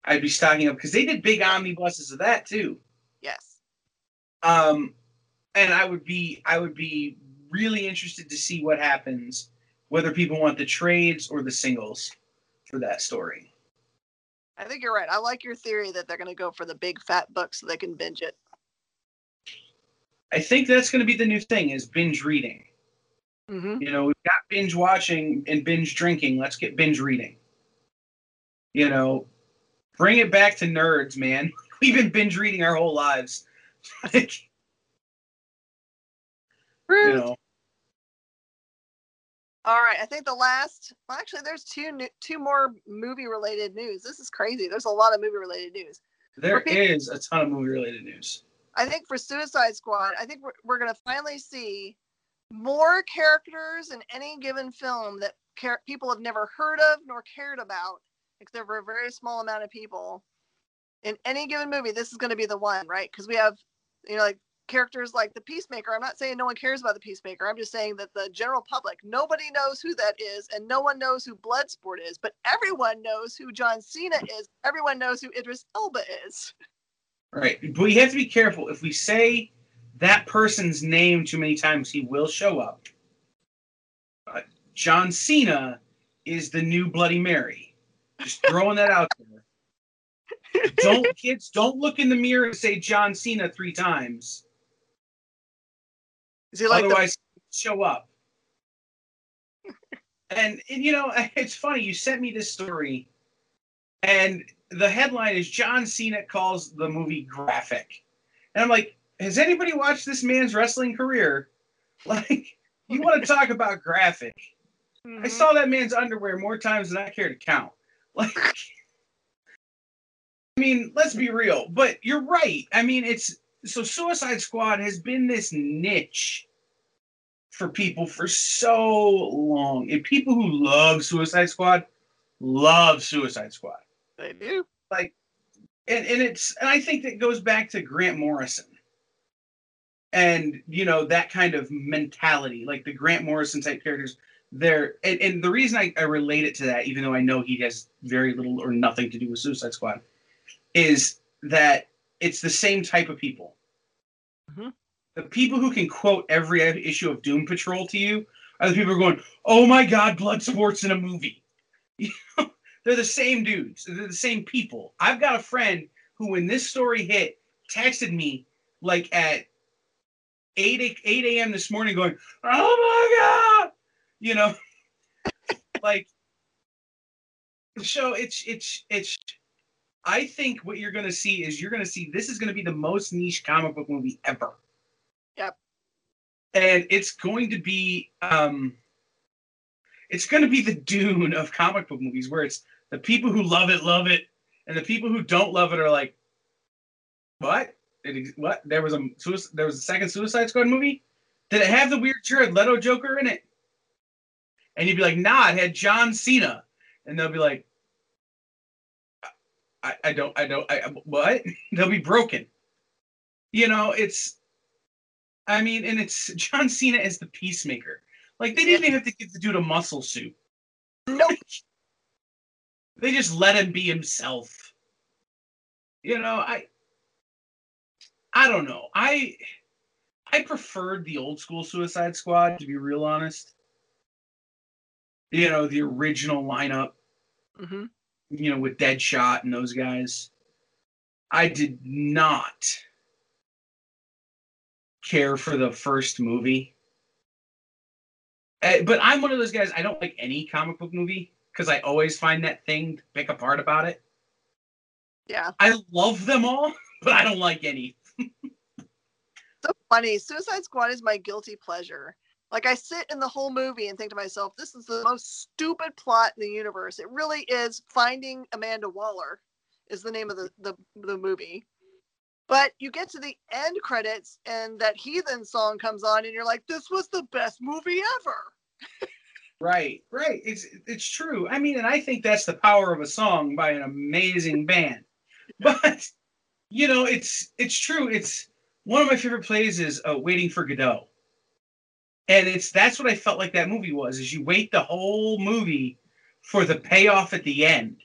I'd be stocking up because they did big omnibuses of that too. Yes. Um, and I would be I would be really interested to see what happens, whether people want the trades or the singles for that story. I think you're right. I like your theory that they're going to go for the big fat book so they can binge it. I think that's going to be the new thing is binge reading. Mm-hmm. You know, we've got binge watching and binge drinking. Let's get binge reading. You know, bring it back to nerds, man. We've been binge reading our whole lives. Like, you know, All right. I think the last. Well, actually, there's two new, two more movie related news. This is crazy. There's a lot of movie related news. there Repeat. is a ton of movie related news. I think for Suicide Squad, I think we're, we're going to finally see more characters in any given film that car- people have never heard of nor cared about, except for a very small amount of people. In any given movie, this is going to be the one, right? Because we have, you know, like characters like the Peacemaker. I'm not saying no one cares about the Peacemaker. I'm just saying that the general public, nobody knows who that is, and no one knows who Bloodsport is, but everyone knows who John Cena is. Everyone knows who Idris Elba is. Right. But we have to be careful. If we say that person's name too many times, he will show up. Uh, John Cena is the new Bloody Mary. Just throwing that out there. Don't kids don't look in the mirror and say John Cena three times. Is he like the Otherwise, show up. and, and you know, it's funny. You sent me this story, and the headline is John Cena calls the movie graphic, and I'm like, has anybody watched this man's wrestling career? Like, you want to talk about graphic? I Mhm. saw that man's underwear more times than I care to count. Like, I mean, let's be real, but you're right. I mean, it's so Suicide Squad has been this niche for people for so long, and people who love Suicide Squad love Suicide Squad. They do. Like, and, and it's and I think that goes back to Grant Morrison. And you know that kind of mentality, like the Grant Morrison type characters, there and, and the reason I, I relate it to that even though i know he has very little or nothing to do with suicide squad is that it's the same type of people Mhm. the people who can quote every issue of doom patrol to you are the people who are going oh my god Bloodsport's in a movie You know, they're the same dudes they're the same people i've got a friend who when this story hit texted me like at 8 8 a.m this morning going oh my god You know, like so. It's it's it's. I think what you're going to see is you're going to see this is going to be the most niche comic book movie ever. Yep. And it's going to be um it's going to be the Dune of comic book movies where it's the people who love it love it and the people who don't love it are like what? It, what? There was a there was a second Suicide Squad movie? Did it have the weird Jared Leto Joker in it? And you'd be like, nah, it had John Cena. And they'll be like, I, I don't, I don't, I, what? they'll be broken. You know, it's, I mean, and it's John Cena as the peacemaker. Like, they didn't even have to give the dude a muscle suit. Nope. they just let him be himself. You know, I, I don't know. I, I preferred the old school Suicide Squad, to be real honest. You know, the original lineup. hmm You know, with Deadshot and those guys. I did not care for the first movie. Uh, but I'm one of those guys. I don't like any comic book movie because I always find that thing to pick apart about it. Yeah. I love them all, but I don't like any. So funny. Suicide Squad is my guilty pleasure. Like I sit in the whole movie and think to myself, this is the most stupid plot in the universe. It really is finding Amanda Waller is the name of the, the, the movie. But you get to the end credits and that heathen song comes on and you're like, this was the best movie ever. Right, right. It's it's true. I mean, and I think that's the power of a song by an amazing band. But you know, it's it's true. It's one of my favorite plays is uh, "Waiting for Godot," and it's that's what I felt like that movie was. Is you wait the whole movie for the payoff at the end.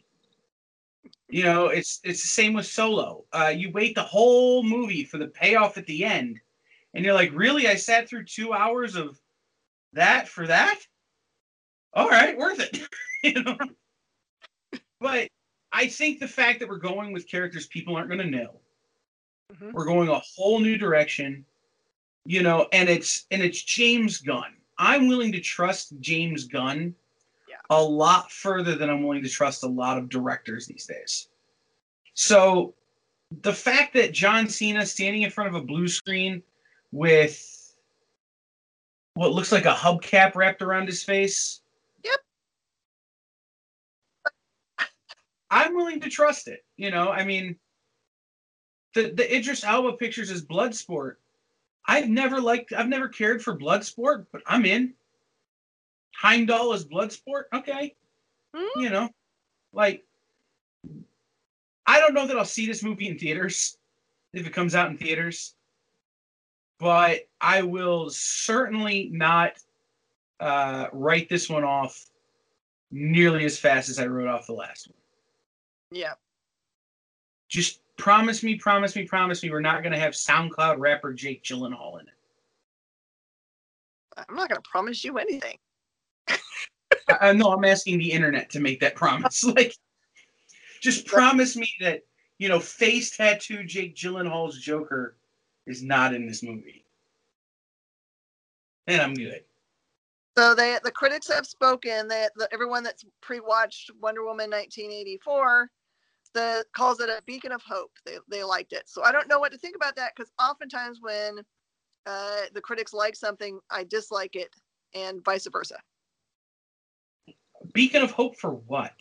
You know, it's it's the same with Solo. Uh, you wait the whole movie for the payoff at the end, and you're like, really? I sat through two hours of that for that? All right, worth it. you know. But I think the fact that we're going with characters people aren't going to know, Mhm. we're going a whole new direction, you know, and it's and it's James Gunn. I'm willing to trust James Gunn Yeah. a lot further than I'm willing to trust a lot of directors these days. So the fact that John Cena standing in front of a blue screen with what looks like a hubcap wrapped around his face. I'm willing to trust it. You know, I mean, the the Idris Elba pictures is Bloodsport. I've never liked, I've never cared for Bloodsport, but I'm in. Heimdall is Bloodsport, okay. Hmm. You know, like, I don't know that I'll see this movie in theaters if it comes out in theaters, but I will certainly not uh, write this one off nearly as fast as I wrote off the last one Yeah. just promise me, promise me, promise me we're not going to have SoundCloud rapper Jake Gyllenhaal in it. I'm not going to promise you anything. I, no, I'm asking the internet to make that promise. like, just promise me that, you know, face tattoo Jake Gyllenhaal's Joker is not in this movie. And I'm good. So they the critics have spoken. That the, everyone that's pre-watched Wonder Woman 1984 the calls it a beacon of hope. They they liked it. So I don't know what to think about that because oftentimes when uh, the critics like something, I dislike it, and vice versa. Beacon of hope for what?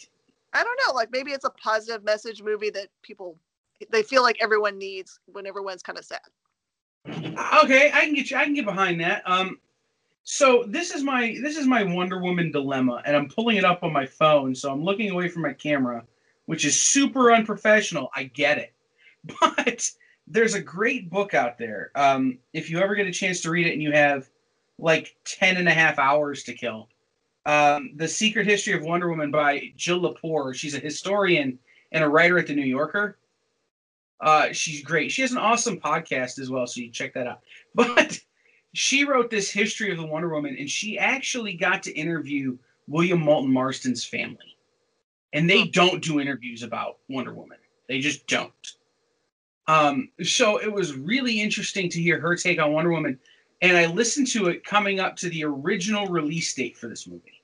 I don't know. Like maybe it's a positive message movie that people they feel like everyone needs when everyone's kind of sad. Okay, I can get you. I can get behind that. Um, so this is my this is my Wonder Woman dilemma, and I'm pulling it up on my phone. So I'm looking away from my camera, which is super unprofessional. I get it, but there's a great book out there. Um, if you ever get a chance to read it, and you have like 10 and a half hours to kill, um, the Secret History of Wonder Woman by Jill Lepore. She's a historian and a writer at the New Yorker. Uh, she's great. She has an awesome podcast as well, so you check that out. But she wrote this history of the Wonder Woman, and she actually got to interview William Moulton Marston's family. And they don't do interviews about Wonder Woman. They just don't. Um, so it was really interesting to hear her take on Wonder Woman. and I listened to it coming up to the original release date for this movie.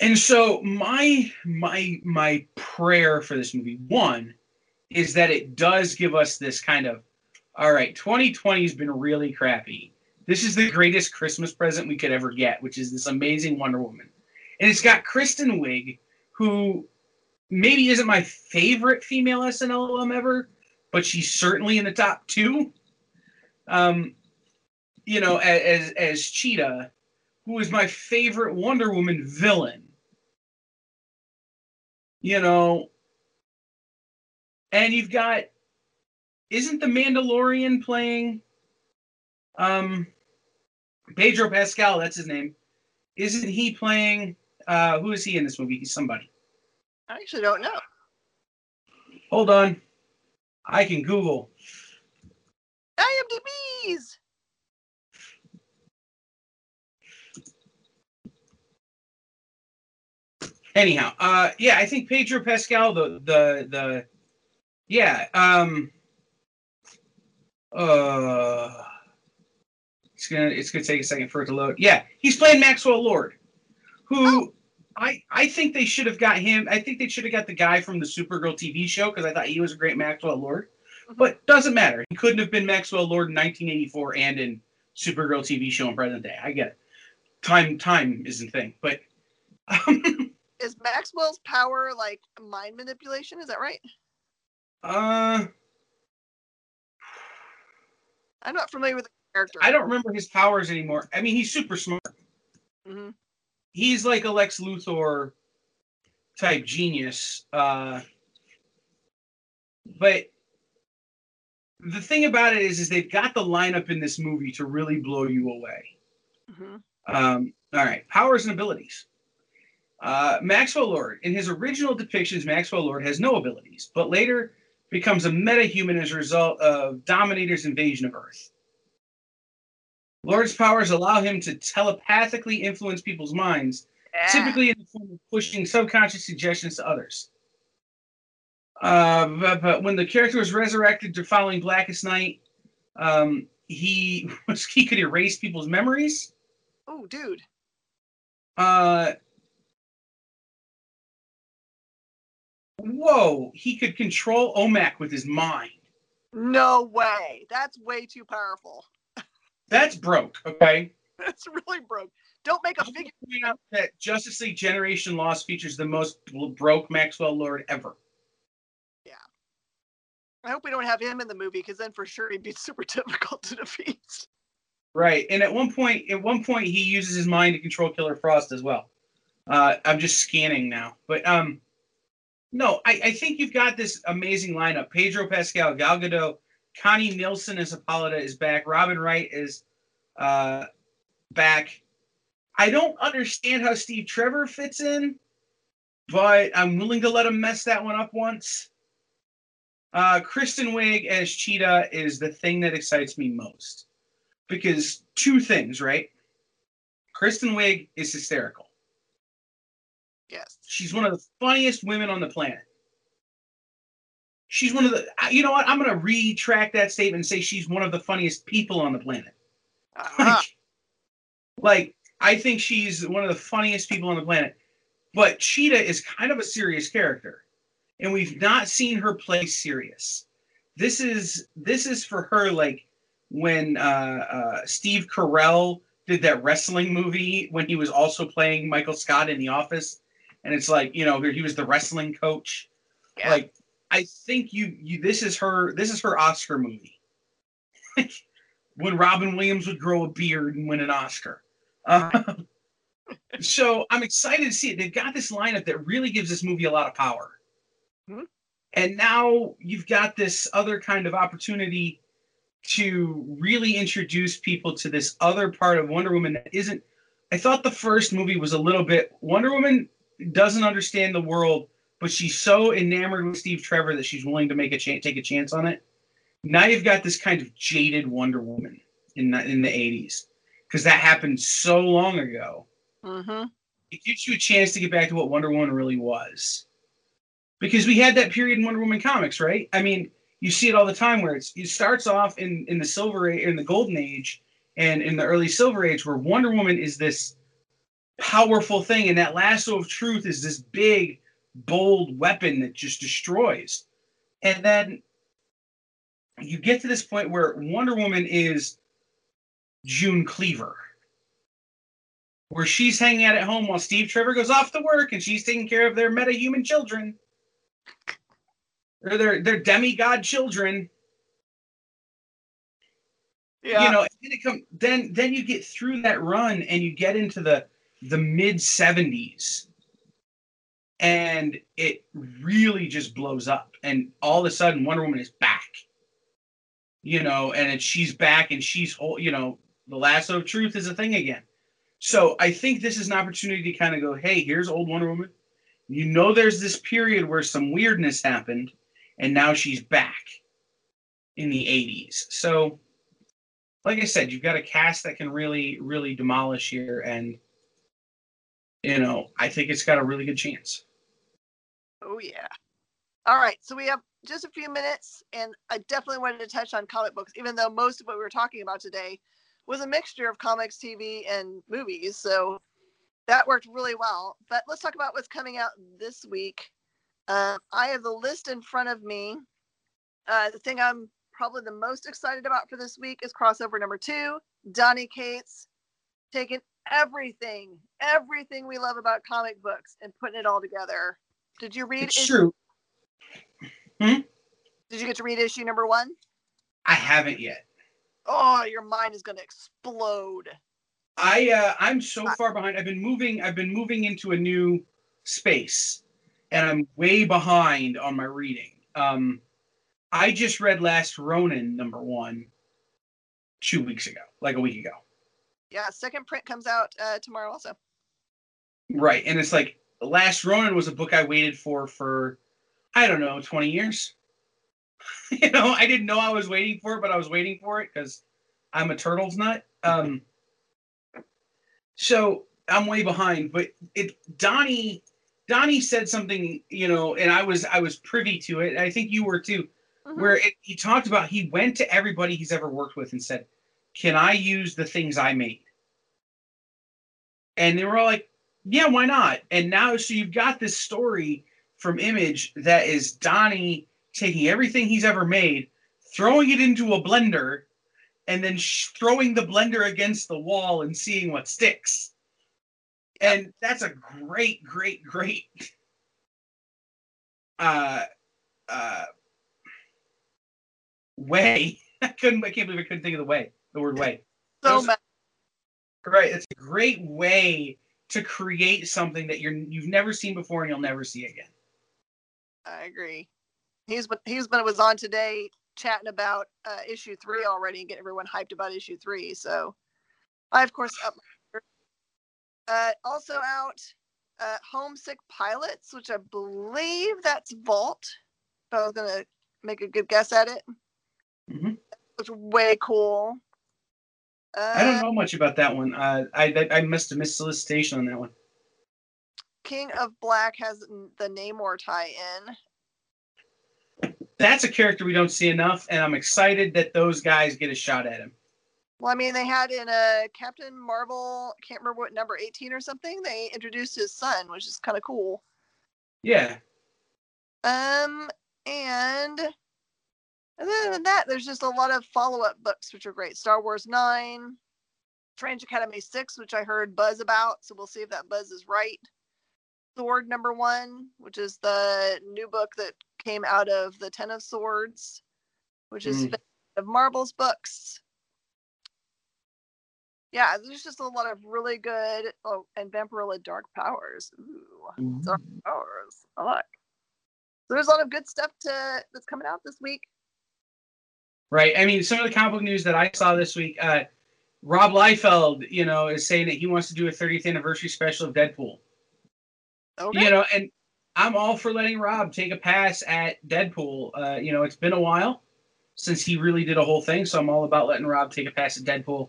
And so my my my prayer for this movie one is that it does give us this kind of all right, 2020 has been really crappy. This is the greatest Christmas present we could ever get, which is this amazing Wonder Woman. And it's got Kristen Wiig, who maybe isn't my favorite female SNL ever, but she's certainly in the top two. Um, you know, as as Cheetah, who is my favorite Wonder Woman villain. You know, and you've got isn't the Mandalorian playing um Pedro Pascal, that's his name. Isn't he playing uh who is he in this movie? He's somebody. I actually don't know. Hold on. I can Google. IMDb's. Anyhow, uh yeah, I think Pedro Pascal the the the yeah, um uh it's gonna it's gonna take a second for it to load. Yeah, he's playing Maxwell Lord, who Oh. I I think they should have got him. I think they should have got the guy from the Supergirl TV show because I thought he was a great Maxwell Lord. Mhm. But doesn't matter. He couldn't have been Maxwell Lord in 1984 and in Supergirl TV show in present day. I get it. Time time isn't a thing, but um, Is Maxwell's power like mind manipulation? Is that right? uh, I'm not familiar with the character. I don't remember his powers anymore. I mean, he's super smart. hmm he's like a Lex Luthor type genius. Uh, but the thing about it is, is they've got the lineup in this movie to really blow you away. hmm Um, all right, powers and abilities. Uh, Maxwell Lord, in his original depictions, Maxwell Lord has no abilities, but later becomes a metahuman as a result of Dominator's invasion of Earth. Lord's powers allow him to telepathically influence people's minds, typically in the form of pushing subconscious suggestions to others. Uh, but, but when the character was resurrected to following Blackest Night, um, he was he could erase people's memories. Oh, dude. Uh, whoa, he could control OMAC with his mind. No way. That's way too powerful. That's broke. Okay. That's really broke. Don't make a I want to figure. point out that Justice League Generation Lost features the most broke Maxwell Lord ever. Yeah. I hope we don't have him in the movie because then for sure he'd be super difficult to defeat. Right, and at one point, at one point, he uses his mind to control Killer Frost as well. Uh, I'm just scanning now, but um, no, I, I think you've got this amazing lineup: Pedro Pascal, Gal Gadot, Connie Nielsen as Hippolyta is back, Robin Wright is uh, back. I don't understand how Steve Trevor fits in, but I'm willing to let him mess that one up once. Uh, Kristen Wiig as Cheetah is the thing that excites me most because two things, right? Kristen Wiig is hysterical. Yes. She's one of the funniest women on the planet. She's one of the, you know what? I'm going to retract that statement and say she's one of the funniest people on the planet. Uh-huh. like, I think she's one of the funniest people on the planet. But Cheetah is kind of a serious character, and we've not seen her play serious. This is this is for her like when uh, uh, Steve Carell did that wrestling movie when he was also playing Michael Scott in The Office, and it's like you know he was the wrestling coach. Yeah. Like I think you you this is her this is her Oscar movie. when Robin Williams would grow a beard and win an Oscar. Uh, so I'm excited to see it. They've got this lineup that really gives this movie a lot of power. Mhm. And now you've got this other kind of opportunity to really introduce people to this other part of Wonder Woman that isn't. I thought the first movie was a little bit. Wonder Woman doesn't understand the world, but she's so enamored with Steve Trevor that she's willing to make a chance, take a chance on it. Now you've got this kind of jaded Wonder Woman in the, in the 80s because that happened so long ago. hmm It gives you a chance to get back to what Wonder Woman really was. Because we had that period in Wonder Woman comics, right? I mean, you see it all the time where it's it starts off in in the silver age in the golden age and in the early silver age where Wonder Woman is this powerful thing and that lasso of truth is this big bold weapon that just destroys. And then you get to this point where Wonder Woman is June Cleaver, where she's hanging out at home while Steve Trevor goes off to work and she's taking care of their metahuman children. Or their their demigod children. Yeah. You know, then it come then then you get through that run and you get into the the mid 70s and it really just blows up. And all of a sudden wonder woman is back. You know and it's, she's back and she's whole you know the lasso of truth is a thing again. So i think this is an opportunity to kind of go hey here's old wonder woman. You know there's this period where some weirdness happened and now she's back in the 80s so like i said you've got a cast that can really really demolish here and you know i think it's got a really good chance Oh yeah. All right, so we have just a few minutes, and I definitely wanted to touch on comic books, even though most of what we were talking about today was a mixture of comics, TV, and movies. So that worked really well. But let's talk about what's coming out this week. Uh, I have the list in front of me. Uh, the thing I'm probably the most excited about for this week is crossover number two. Donny Cates taking everything, everything we love about comic books, and putting it all together did you read? it's issue- true Did you get to read issue number one? i haven't yet Oh, your mind is going to explode. I uh, I'm so far behind. I've been moving. I've been moving into a new space, and I'm way behind on my reading. Um, I just read Last Ronin number one two weeks ago, like a week ago. Yeah, second print comes out uh, tomorrow also. Right, and it's like Last Ronin was a book I waited for for I don't know twenty years. you know, I didn't know I was waiting for it, but I was waiting for it because I'm a turtles nut. Um, so I'm way behind. But it Donny Donny said something, you know, and I was I was privy to it. I think you were too, Mhm. where it, he talked about he went to everybody he's ever worked with and said, "Can I use the things I made?" And they were all like, "Yeah, why not?" And now, so you've got this story from Image that is Donny taking everything he's ever made, throwing it into a blender, and then sh- throwing the blender against the wall and seeing what sticks. And that's a great, great, great uh, uh, way. I couldn't. I can't believe I couldn't think of the way. The word way. so those- much. Right. It's a great way to create something that you're you've never seen before and you'll never see again. I agree. He's been he's been was on today chatting about uh, issue three already and getting everyone hyped about issue three. So I of course up. Uh, also out, uh, Homesick Pilots, which I believe that's Vault. If I was gonna make a good guess at it, Mhm. it's way cool. Uh, I don't know much about that one. Uh, I I, I missed a missed solicitation on that one. King of Black has the Namor tie-in. That's a character we don't see enough, and I'm excited that those guys get a shot at him. Well, I mean, they had in a Captain Marvel, can't remember what number 18 or something. They introduced his son, which is kind of cool. Yeah. Um, and other than that, there's just a lot of follow-up books which are great. Star Wars Nine, Strange Academy Six, which I heard buzz about, so we'll see if that buzz is right. Sword Number One, which is the new book that came out of the Ten of Swords, which is Mm. of Marvel's books. Yeah, there's just a lot of really good. Oh, and Vampirella Dark Powers. Ooh, Dark Powers. I like. So there's a lot of good stuff to that's coming out this week. Right. I mean, some of the comic book news that I saw this week, uh, Rob Liefeld, you know, is saying that he wants to do a 30th anniversary special of Deadpool. Okay. You know, and I'm all for letting Rob take a pass at Deadpool. Uh, you know, it's been a while since he really did a whole thing, so I'm all about letting Rob take a pass at Deadpool.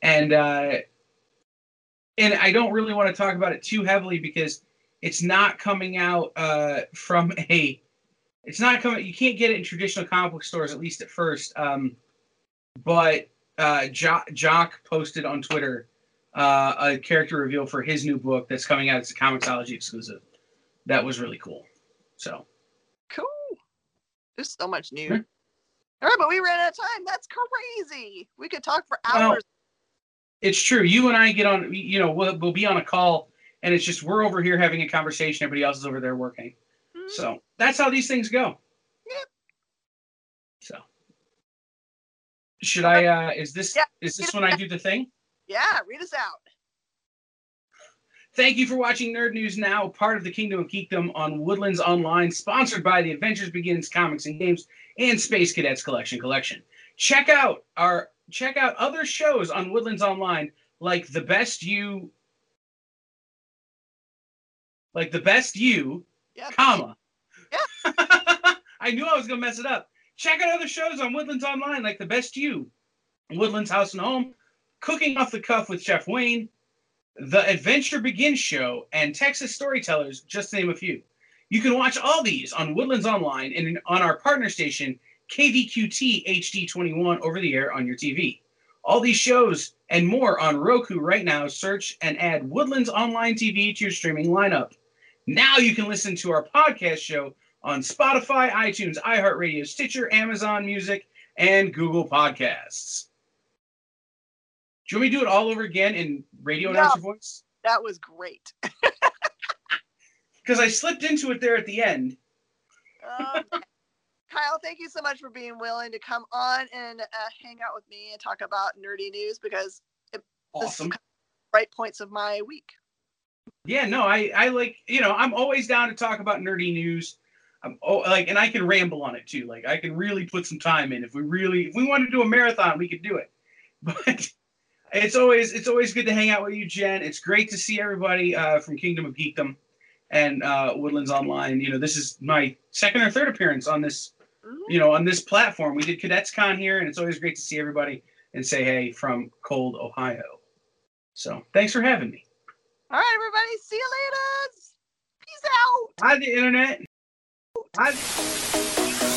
And uh, and I don't really want to talk about it too heavily because it's not coming out uh, from a it's not coming. You can't get it in traditional comic book stores, at least at first. Um, but uh, jo- Jock posted on Twitter uh, a character reveal for his new book that's coming out. It's a Comixology exclusive. That was really cool. So Cool. There's so much new. Hmm. All right, but we ran out of time. That's crazy. We could talk for Well, hours. it's true. You and I get on. You know, we'll, we'll be on a call, and it's just we're over here having a conversation. Everybody else is over there working. Mhm. So that's how these things go. Yep. So should I? uh Is this Yeah. is this when I do the thing? Yeah, read us out. Thank you for watching Nerd News Now, part of the Kingdom of Geekdom on Woodlands Online, sponsored by the Adventures Begins Comics and Games and Space Cadets Collection Collection. Check out our check out other shows on Woodlands Online, like the Best You, like the Best You, Yeah. comma. I knew I was gonna mess it up. Check out other shows on Woodlands Online, like the Best You, Woodlands House and Home, Cooking Off the Cuff with Chef Wayne, The Adventure Begins Show, and Texas Storytellers, just to name a few. You can watch all these on Woodlands Online and on our partner station, KVQT HD21, over the air on your TV. All these shows and more on Roku right now. Search and add Woodlands Online TV to your streaming lineup. Now you can listen to our podcast show on Spotify, iTunes, iHeartRadio, Stitcher, Amazon Music, and Google Podcasts. Do you want me to do it all over again in radio No. announcer voice? That was great. Because I slipped into it there at the end. Um, Kyle, thank you so much for being willing to come on and uh, hang out with me and talk about nerdy news because Awesome. this is bright points of my week. Yeah, no, I, I like, you know, I'm always down to talk about nerdy news. I'm oh, like, and I can ramble on it too. Like, I can really put some time in. If we really, if we want to do a marathon, we could do it. But it's always, it's always good to hang out with you, Jen. It's great to see everybody uh, from Kingdom of Geekdom and uh, Woodlands Online. You know, this is my second or third appearance on this, you know, on this platform. We did Cadets Con here, and it's always great to see everybody and say hey from cold Ohio. So thanks for having me. All right, everybody. See you later. Peace out. Hi, the internet. Bye.